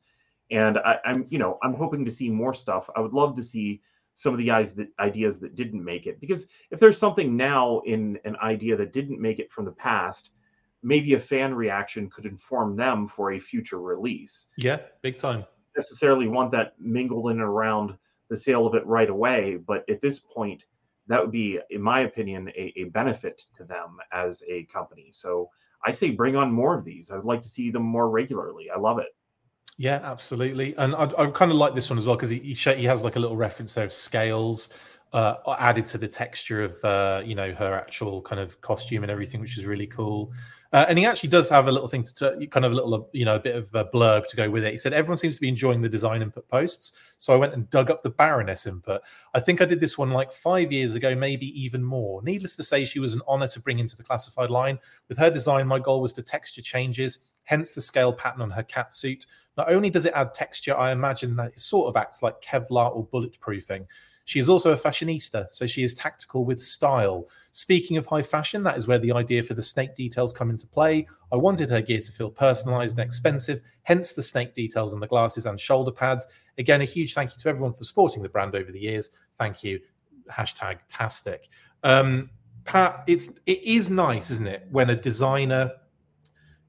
And I, I'm, you know, I'm hoping to see more stuff. I would love to see some of the ideas that ideas that didn't make it. Because if there's something now in an idea that didn't make it from the past maybe a fan reaction could inform them for a future release. Yeah big time. Necessarily want that mingled in and around the sale of it right away but at this point that would be in my opinion a, a benefit to them as a company. So i say bring on more of these. I would like to see them more regularly. I love it yeah, absolutely. And I, I kind of like this one as well because he, he, has like a little reference there of scales uh, added to the texture of uh, you know her actual kind of costume and everything, which is really cool. Uh, and he actually does have a little thing to, to kind of a little you know a bit of a blurb to go with it. He said everyone seems to be enjoying the design input posts, so I went and dug up the Baroness input. I think I did this one like five years ago, maybe even more. Needless to say, she was an honor to bring into the classified line. With her design, my goal was to texture changes, hence the scale pattern on her cat suit. Not only does it add texture, I imagine that it sort of acts like Kevlar or bulletproofing. She is also a fashionista, so she is tactical with style. Speaking of high fashion, that is where the idea for the snake details come into play. I wanted her gear to feel personalized and expensive, hence the snake details on the glasses and shoulder pads. Again, a huge thank you to everyone for supporting the brand over the years. Thank you. Hashtag tastic. Um, Pat, it's it is nice, isn't it, when a designer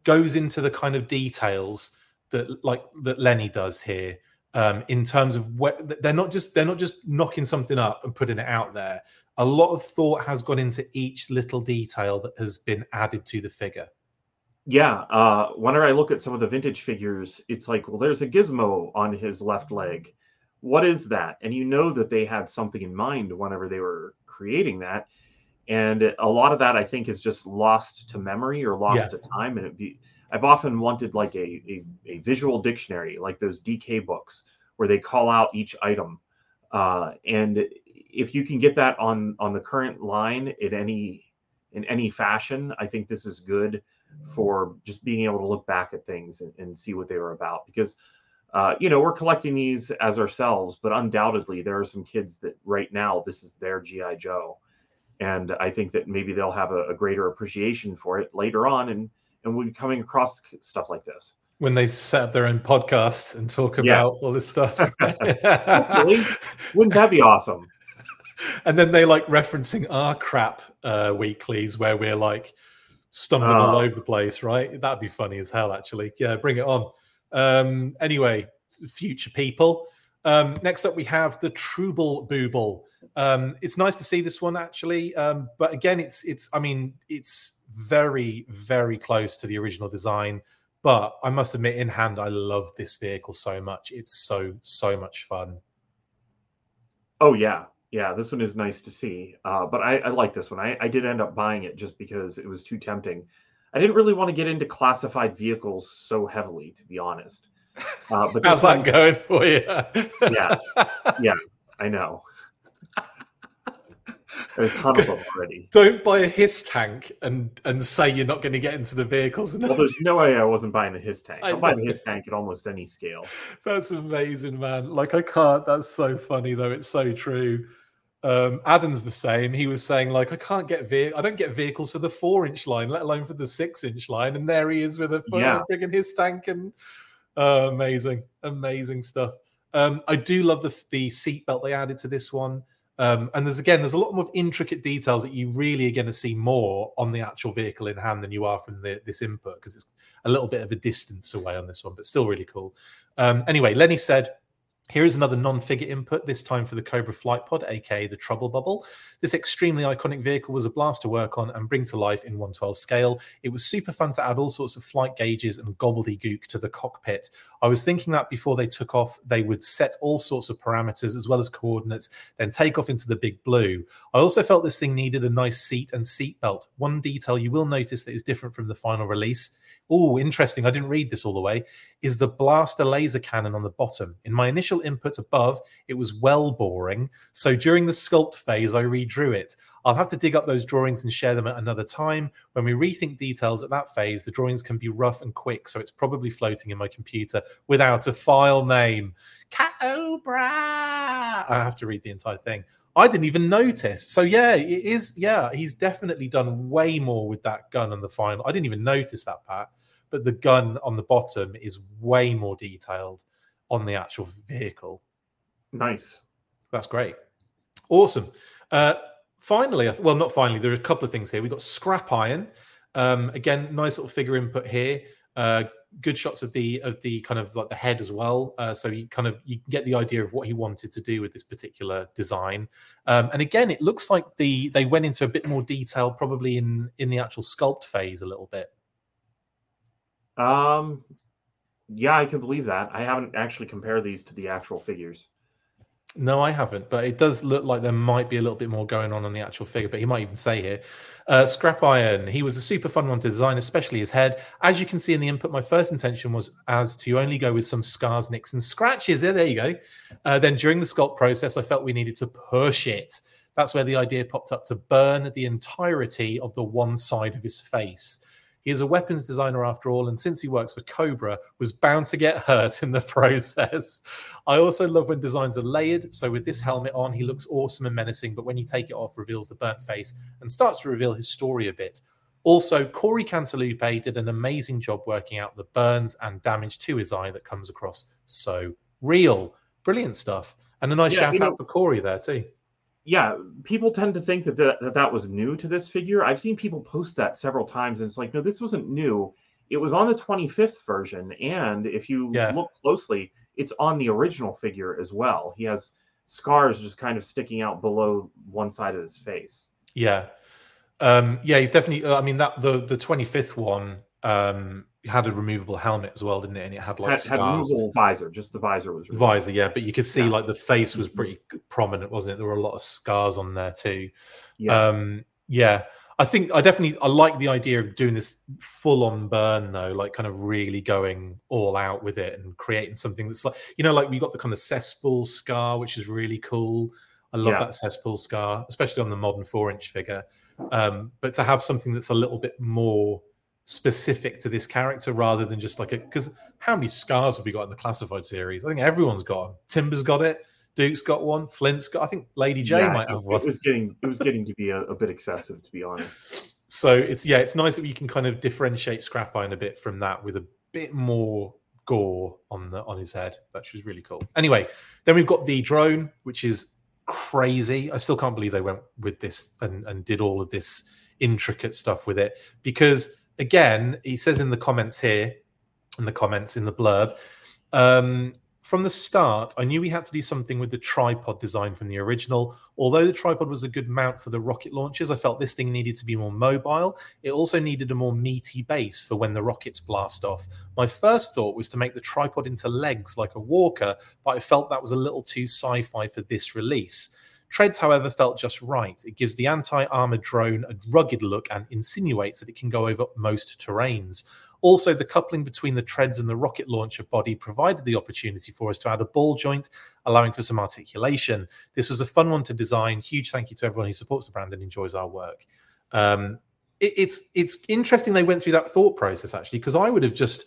goes into the kind of details that like that Lenny does here um, in terms of what they're not just they're not just knocking something up and putting it out there. A lot of thought has gone into each little detail that has been added to the figure. Yeah, uh, whenever I look at some of the vintage figures, it's like, well, there's a gizmo on his left leg. What is that? And you know that they had something in mind whenever they were creating that. And a lot of that, I think, is just lost to memory or lost yeah. to time. And it be, I've often wanted like a, a, a visual dictionary, like those DK books, where they call out each item. Uh, and if you can get that on on the current line in any in any fashion, I think this is good for just being able to look back at things and, and see what they were about because uh, you know we're collecting these as ourselves but undoubtedly there are some kids that right now this is their gi joe. And i think that maybe they'll have a, a greater appreciation for it later on and and we'll be coming across stuff like this. When they set up their own podcasts and talk about yeah. all this stuff. <laughs> Wouldn't that be awesome and then they like referencing our crap uh, weeklies where we're like stumbling oh. all over the place, right? That'd be funny as hell, actually. Yeah, bring it on. Um, anyway, future people. Um, next up, we have the Trouble Booble. Um, it's nice to see this one actually, um, but again, it's it's. I mean, it's very very close to the original design. But I must admit, in hand, I love this vehicle so much. It's so so much fun. Oh yeah, yeah, this one is nice to see. Uh, but I, I, like this one. I, I did end up buying it just because it was too tempting. I didn't really want to get into classified vehicles so heavily, to be honest. Uh, but <laughs> how's that going for you? yeah, <laughs> yeah, I know. There's a ton of them already. Don't buy a HISS tank and and say you're not going to get into the vehicles. Well, there's no way I wasn't buying the HISS tank. I'm buying the HISS tank at almost any scale. That's amazing, man. Like I can't. That's so funny, though. It's so true. Um, Adam's the same. He was saying like, I can't get ve- I don't get vehicles for the four inch line, let alone for the six inch line. And there he is with a yeah. frigging HISS tank and uh, amazing, amazing stuff. Um, I do love the the seatbelt they added to this one. Um, and there's again, there's a lot more intricate details that you really are going to see more on the actual vehicle in hand than you are from the, this input because it's a little bit of a distance away on this one, but still really cool. Um, anyway, Lenny said here is another non-figure input, this time for the Cobra Flight Pod, aka the Trubble Bubble. This extremely iconic vehicle was a blast to work on and bring to life in 112 scale. It was super fun to add all sorts of flight gauges and gobbledygook to the cockpit. I was thinking that before they took off, they would set all sorts of parameters as well as coordinates, then take off into the big blue. I also felt this thing needed a nice seat and seat belt. One detail you will notice that is different from the final release oh, interesting, I didn't read this all the way, is the blaster laser cannon on the bottom. In my initial input above, it was well boring. So during the sculpt phase, I redrew it. I'll have to dig up those drawings and share them at another time. When we rethink details at that phase, the drawings can be rough and quick, so it's probably floating in my computer without a file name. Cobra! I have to read the entire thing. I didn't even notice. So yeah, it is. Yeah, he's definitely done way more with that gun on the final. I didn't even notice that part, but the gun on the bottom is way more detailed on the actual vehicle. Nice. That's great. Awesome. Uh, finally, well, not finally. There are a couple of things here. We've got scrap iron. Um, again, nice little figure input here. Uh, good shots of the of the kind of like the head as well. Uh, so you kind of you get the idea of what he wanted to do with this particular design. Um, and again, it looks like the they went into a bit more detail probably in in the actual sculpt phase a little bit. Um, yeah, I can believe that. I haven't actually compared these to the actual figures. No, I haven't, but it does look like there might be a little bit more going on on the actual figure. But he might even say here, uh, Scrap Iron. He was a super fun one to design, especially his head. As you can see in the input, my first intention was as to only go with some scars, nicks, and scratches. Yeah, there you go. Uh, then during the sculpt process, I felt we needed to push it. That's where the idea popped up to burn the entirety of the one side of his face. He is a weapons designer after all, and since he works for Cobra, was bound to get hurt in the <laughs> process. I also love when designs are layered. So with this helmet on, he looks awesome and menacing, but when you take it off, reveals the burnt face and starts to reveal his story a bit. Also, Corey Cantalupe did an amazing job working out the burns and damage to his eye that comes across so real. Brilliant stuff. And a nice yeah, shout out know, for Corey there too yeah, people tend to think that, that that that was new to this figure. I've seen people post that several times, and it's like, no, this wasn't new. It was on the 25th version, and if you yeah. look closely, it's on the original figure as well. He has scars just kind of sticking out below one side of his face. Yeah, um, yeah, he's definitely. I mean, that the the 25th one um, had a removable helmet as well, didn't it? And it had like had, had removable visor. Just the visor was removable. visor, yeah. But you could see yeah. like the face was mm-hmm. pretty prominent, wasn't it? There were a lot of scars on there too. Yeah. Um, yeah. I think I definitely I like the idea of doing this full on burn though, like kind of really going all out with it and creating something that's like you know, like we got the kind of cesspool scar, which is really cool. I love yeah. that cesspool scar, especially on the modern four inch figure. Um, but to have something that's a little bit more specific to this character rather than just like a because how many scars have we got in the classified series? I think everyone's got them. Timber's got it. Duke's got one. Flint's got. I think Lady J yeah, might have one. It was getting it was getting to be a, a, bit excessive, to be honest. So it's yeah, it's nice that you can kind of differentiate Scrap Iron a bit from that with a bit more gore on the on his head, which was really cool. Anyway, then we've got the drone, which is crazy. I still can't believe they went with this and, and did all of this intricate stuff with it because again, he says in the comments here, in the comments in the blurb, um, from the start, I knew we had to do something with the tripod design from the original. Although the tripod was a good mount for the rocket launches, I felt this thing needed to be more mobile. It also needed a more meaty base for when the rockets blast off. My first thought was to make the tripod into legs like a walker, but I felt that was a little too sci fi for this release. Treads, however, felt just right. It gives the anti armor drone a rugged look and insinuates that it can go over most terrains. Also, the coupling between the treads and the rocket launcher body provided the opportunity for us to add a ball joint, allowing for some articulation. This was a fun one to design. Huge thank you to everyone who supports the brand and enjoys our work. Um, it, it's it's interesting they went through that thought process actually, because I would have just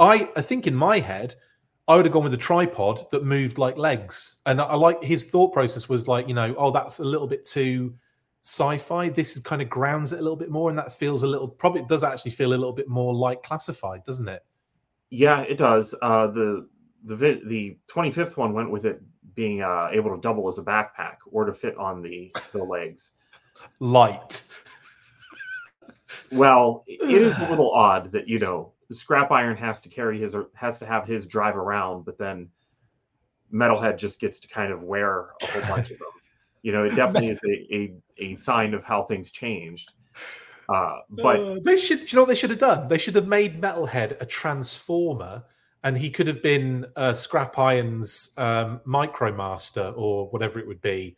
I I think in my head I would have gone with a tripod that moved like legs, and I, I like his thought process was like you know oh that's a little bit too sci-fi. This is kind of grounds it a little bit more, and that feels a little probably does actually feel a little bit more like classified, doesn't it? Yeah, it does. Uh, the the the 25th one went with it being uh, able to double as a backpack or to fit on the the legs. Light. well, it is a little odd that you know Scrap Iron has to carry his or has to have his drive around, but then Metalhead just gets to kind of wear a whole bunch of them <laughs> you know, it definitely is a, a, a sign of how things changed. Uh, but uh, they should, you know, what they should have done? They should have made Metalhead a transformer, and he could have been uh, Scrap Iron's um, Micromaster or whatever it would be.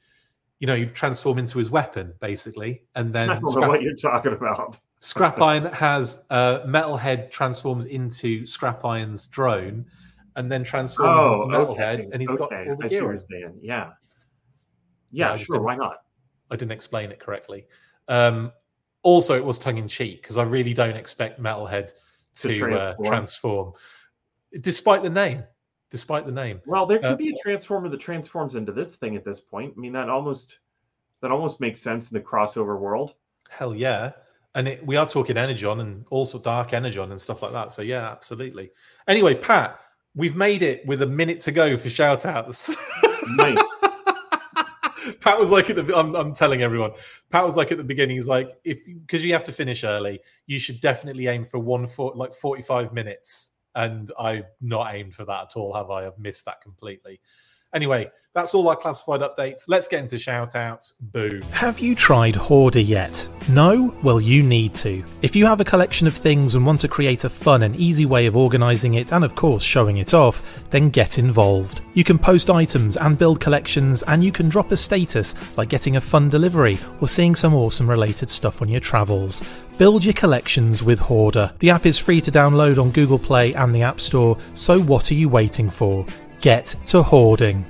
You know, you transform into his weapon basically, and then I don't Scrap, know what you're talking about. Scrap Iron has uh, Metalhead transforms into Scrap Iron's drone, and then transforms oh, into Metalhead, okay. and he's okay. got all the I gear. Yeah, yeah, sure. Why not? I didn't explain it correctly. Um, also, it was tongue in cheek because I really don't expect Metalhead to, to transform. Uh, transform. despite the name. Despite the name. Well, there could uh, be a transformer that transforms into this thing at this point. I mean, that almost that almost makes sense in the crossover world. Hell yeah. And it, we are talking Energon and also Dark Energon and stuff like that. So yeah, absolutely. Anyway, Pat, we've made it with a minute to go for shout outs. nice. <laughs> Pat was like at the I'm, I'm telling everyone. Pat was like at the beginning. He's like, if because you have to finish early, you should definitely aim for one for like 45 minutes. And I've not aimed for that at all, have I? I've missed that completely. Anyway, that's all our classified updates. Let's get into shout outs. Boo. Have you tried Hoardar yet? No? Well, you need to. If you have a collection of things and want to create a fun and easy way of organising it and, of course, showing it off, then get involved. You can post items and build collections, and you can drop a status like getting a fun delivery or seeing some awesome related stuff on your travels. Build your collections with Hoardar. The app is free to download on Google Play and the App Store, so what are you waiting for? Get to hoarding.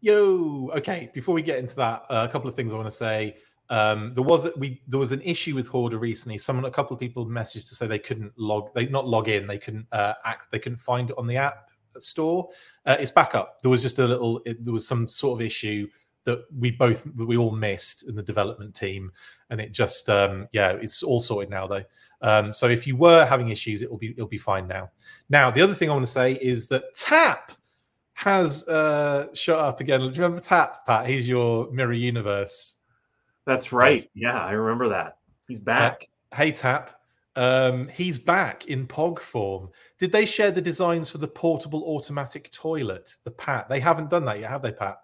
Yo, okay. Before we get into that, uh, a couple of things I want to say. Um, there was we there was an issue with Hoardar recently. Someone, a couple of people messaged to say they couldn't log, they not log in, they couldn't uh, act, they couldn't find it on the app store. Uh, it's back up. There was just a little, it, there was some sort of issue that we both we all missed in the development team, and it just um, yeah, it's all sorted now though. Um, so if you were having issues, it will be it'll be fine now. Now the other thing I want to say is that Tap has uh, shut up again. Do you remember Tap, Pat? He's your Mirror Universe. That's right. Yeah, I remember that. He's uh, back. Uh, hey Tap. Um, he's back in POG form. Did they share the designs for the portable automatic toilet, the Pat? They haven't done that yet, have they, Pat?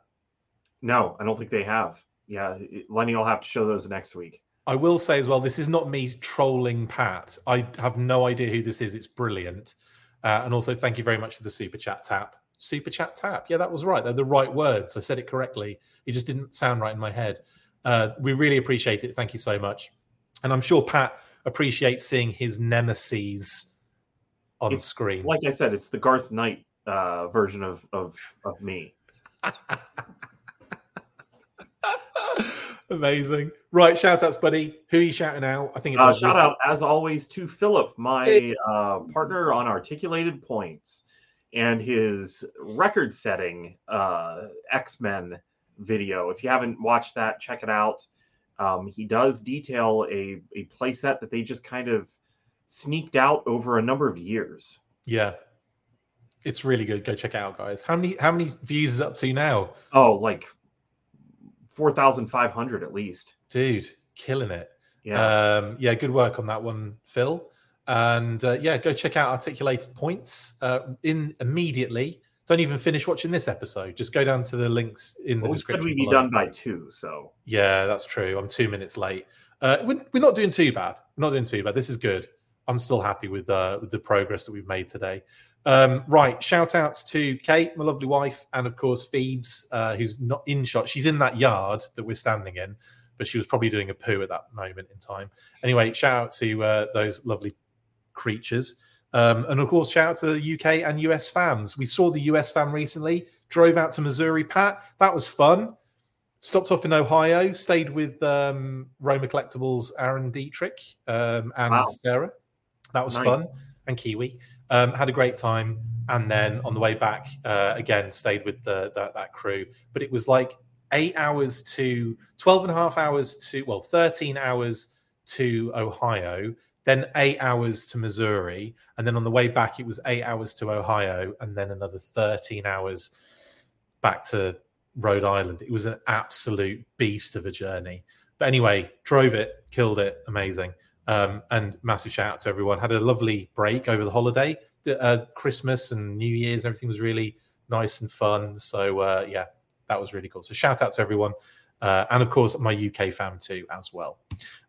No, I don't think they have. Yeah, Lenny will have to show those next week. I will say as well, this is not me trolling Pat. I have no idea who this is. It's brilliant. Uh, and also, thank you very much for the super chat tap. Super chat tap. Yeah, that was right. They're the right words. I said it correctly. It just didn't sound right in my head. Uh, we really appreciate it. Thank you so much. And I'm sure Pat appreciates seeing his nemesis on It's- screen. Like I said, it's the Garthe Knight uh, version of of of me. <laughs> Amazing. Right, shout outs, buddy. Who are you shouting out? I think it's Uh, shout out as always to Philip, my uh, partner on Articulated Points, and his record-setting uh, X Men video. If you haven't watched that, check it out. Um, he does detail a a playset that they just kind of sneaked out over a number of years. Yeah. It's really good. Go check it out, guys. How many how many views is up to now? Oh, like four thousand five hundred at least. Dude, killing it. Yeah. Um, yeah, good work on that one, Phil. And uh, yeah, go check out Articulated Points uh, in immediately. Don't even finish watching this episode. Just go down to the links in the well, we description. we'd be below. done by two, so Yeah, that's true. I'm two minutes late. Uh, we're, we're not doing too bad. We're not doing too bad. This is good. I'm still happy with uh, with the progress that we've made today. Um, right, shout outs to Kate, my lovely wife, and of course Phoebes, uh, who's not in shot. She's in that yard that we're standing in, but she was probably doing a poo at that moment in time. Anyway, shout out to uh, those lovely creatures. Um, and of course, shout out to the UK and US fans. We saw the US fan recently, drove out to Missouri, Pat. That was fun. Stopped off in Ohio, stayed with um, Roma Collectibles, Aaron Dietrich um, and Wow. Sarah. That was Nice. fun. And Kiwi. Um, had a great time. And then on the way back, uh, again, stayed with the, that, that crew. But it was like eight hours to 12 and a half hours to, well, 13 hours to Ohio, then eight hours to Missouri. And then on the way back, it was eight hours to Ohio, and then another 13 hours back to Rhode Island. It was an absolute beast of a journey. But anyway, drove it, killed it, amazing. Um, and massive shout out to everyone. Had a lovely break over the holiday. Uh, Christmas and New Year's, everything was really nice and fun. So uh, yeah, that was really cool. So shout out to everyone. Uh, and of course, my UK fam too, as well.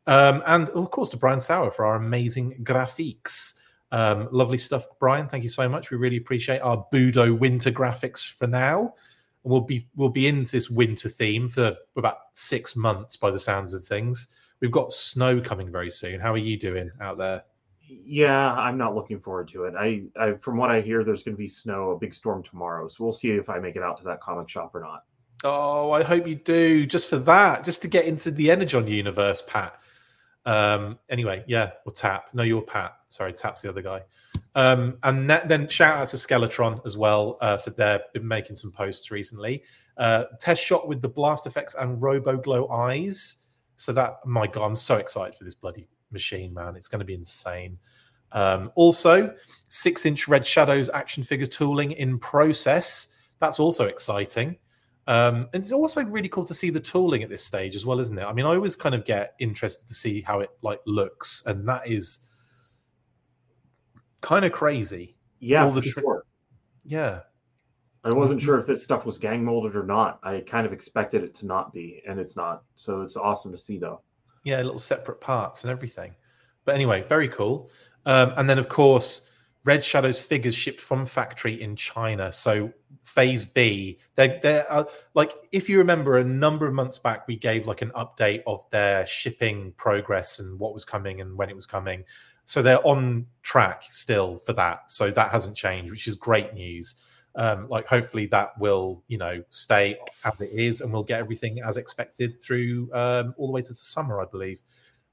Um, and of course, to Brian Sauer for our amazing graphics. Um, lovely stuff, Brian. Thank you so much. We really appreciate our Budo winter graphics for now. We'll be we'll be in this winter theme for about six months by the sounds of things. We've got snow coming very soon. How are you doing out there? Yeah, I'm not looking forward to it. I, I from what I hear, there's going to be snow, a big storm tomorrow. So we'll see if I make it out to that comic shop or not. Oh, I hope you do. Just for that, just to get into the Energon universe, Pat. Um, anyway, yeah, or Tap. No, you're Pat. Sorry, Tap's the other guy. Um, and that, then shout out to Skeletron as well uh, for their been making some posts recently. Uh, test shot with the blast effects and Robo Glow eyes. So that, my God, I'm so excited for this bloody machine, man. It's going to be insane. Um, also, six inch Red Shadows action figures tooling in process. That's also exciting. Um, and it's also really cool to see the tooling at this stage as well, isn't it? I mean, I always kind of get interested to see how it like looks, and that is kind of crazy. Yeah, All the different- sure. Yeah, I wasn't sure if this stuff was gang molded or not. I kind of expected it to not be, and it's not. So it's awesome to see, though. yeah, little separate parts and everything. But anyway, very cool. Um, and then, of course, Red Shadows figures shipped from factory in China. So Phase B, they're, they're uh, like if you remember, a number of months back, we gave like an update of their shipping progress and what was coming and when it was coming. So they're on track still for that. So that hasn't changed, which is great news. Um, like hopefully that will you know stay as it is, and we'll get everything as expected through um, all the way to the summer, I believe,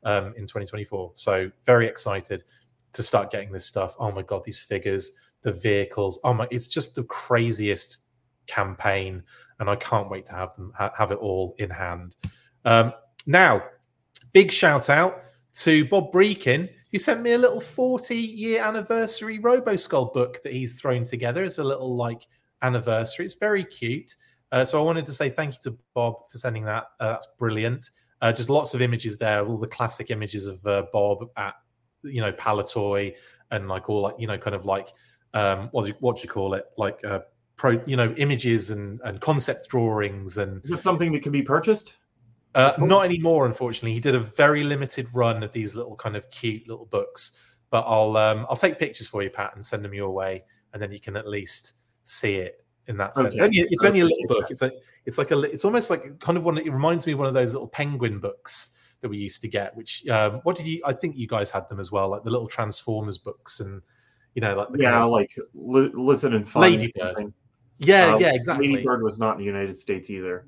um, in 2024. So very excited to start getting this stuff. Oh my god, these figures, the vehicles. Oh my, it's just the craziest campaign, and I can't wait to have them ha- have it all in hand. Um, now, big shout out to Bob Brechin, who sent me a little 40 year anniversary RoboSkull book that he's thrown together as a little like anniversary. It's very cute. Uh, so I wanted to say thank you to Bob for sending that. Uh, that's brilliant. Uh, just lots of images there, all the classic images of uh, Bob at you know Palitoy and like all like you know kind of like um what do you, what do you call it like uh pro you know images and and concept drawings and Is something that can be purchased? Uh, not anymore, unfortunately. He did a very limited run of these little kind of cute little books. But I'll um, I'll take pictures for you, Pat, and send them your way, and then you can at least see it in that sense. Okay. It's only a little book. It's a it's like a it's almost like kind of one. It reminds me of one of those little penguin books that we used to get. Which um, what did you? I think you guys had them as well, like the little Transformers books, and you know, like yeah, kind of, like li- listen and fun. Ladybird. Yeah, um, yeah, exactly. Ladybird was not in the United States either.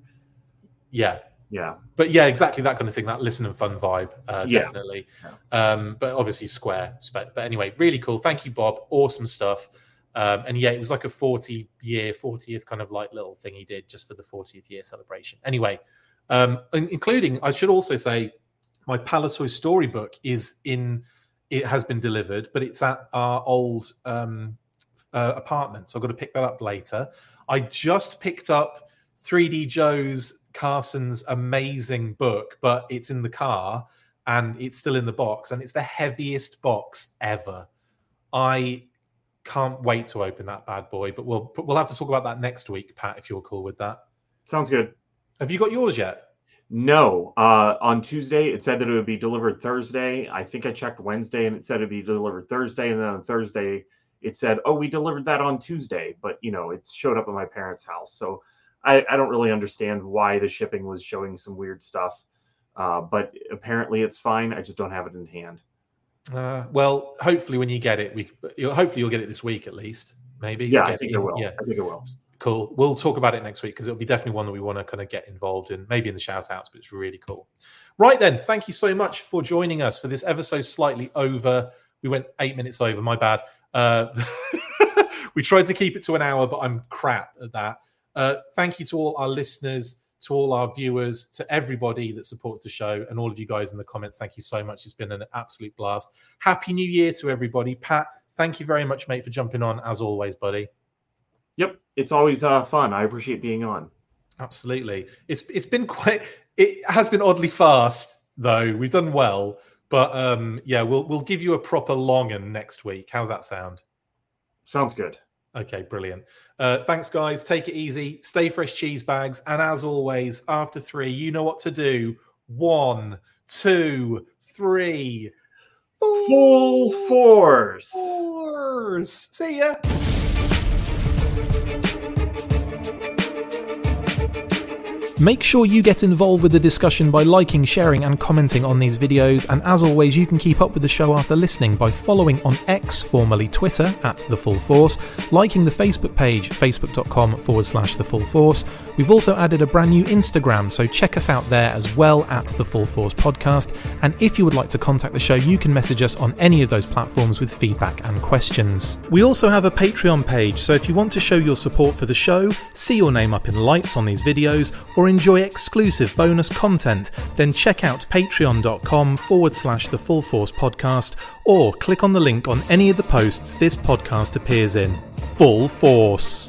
Yeah, yeah. But yeah exactly that kind of thing that listen and fun vibe uh, yeah. definitely. Yeah. Um, but obviously square but, but anyway really cool. Thank you bob. Awesome stuff. Um, and yeah it was like a 40 year 40th kind of like little thing he did just for the 40th year celebration. Anyway um, including i should also say my palitoy storybook is in it has been delivered but it's at our old um, uh, apartment. So i've got to pick that up later. I just picked up 3d joe's Carson's amazing book, but it's in the car and it's still in the box, and it's the heaviest box ever. I can't wait to open that bad boy, but we'll we'll have to talk about that next week, Pat, if you're cool with that. Sounds good. Have you got yours yet? No. Uh, on Tuesday, it said that it would be delivered Thursday. I think I checked Wednesday, and it said it'd be delivered Thursday, and then on Thursday, it said, "Oh, we delivered that on Tuesday," but you know, it showed up at my parents' house, so I, I don't really understand why the shipping was showing some weird stuff, uh, but apparently it's fine. I just don't have it in hand. Uh, well, hopefully when you get it, we hopefully you'll get it this week at least. Maybe. Yeah, I think it, it will. Yeah, I think it will. Cool. We'll talk about it next week because it'll be definitely one that we want to kind of get involved in, maybe in the shout outs, but it's really cool. Right then, thank you so much for joining us for this ever so slightly over. We went eight minutes over, my bad. Uh, <laughs> we tried to keep it to an hour, but I'm crap at that. Uh, thank you to all our listeners, to all our viewers, to everybody that supports the show, and all of you guys in the comments. Thank you so much. It's been an absolute blast. Happy New Year to everybody. Pat, thank you very much, mate, for jumping on as always, buddy. Yep, it's always uh, fun. I appreciate being on. Absolutely. It's it's been quite. It has been oddly fast though. We've done well, but um, yeah, we'll we'll give you a proper long and next week. How's that sound? Sounds good. Okay, brilliant. Uh, thanks, guys. Take it easy. Stay fresh, cheese bags. And as always, after three, you know what to do. One, two, three. Full force. Force. See ya. Make sure you get involved with the discussion by liking, sharing, and commenting on these videos. And as always, you can keep up with the show after listening by following on X, formerly Twitter, at The Full Force, liking the Facebook page, facebook.com forward slash The Full Force. We've also added a brand new Instagram, so check us out there as well at The Full Force Podcast. And if you would like to contact the show, you can message us on any of those platforms with feedback and questions. We also have a Patreon page, so if you want to show your support for the show, see your name up in lights on these videos, or enjoy exclusive bonus content, then check out patreon.com forward slash the Full Force podcast or click on the link on any of the posts this podcast appears in. Full Force.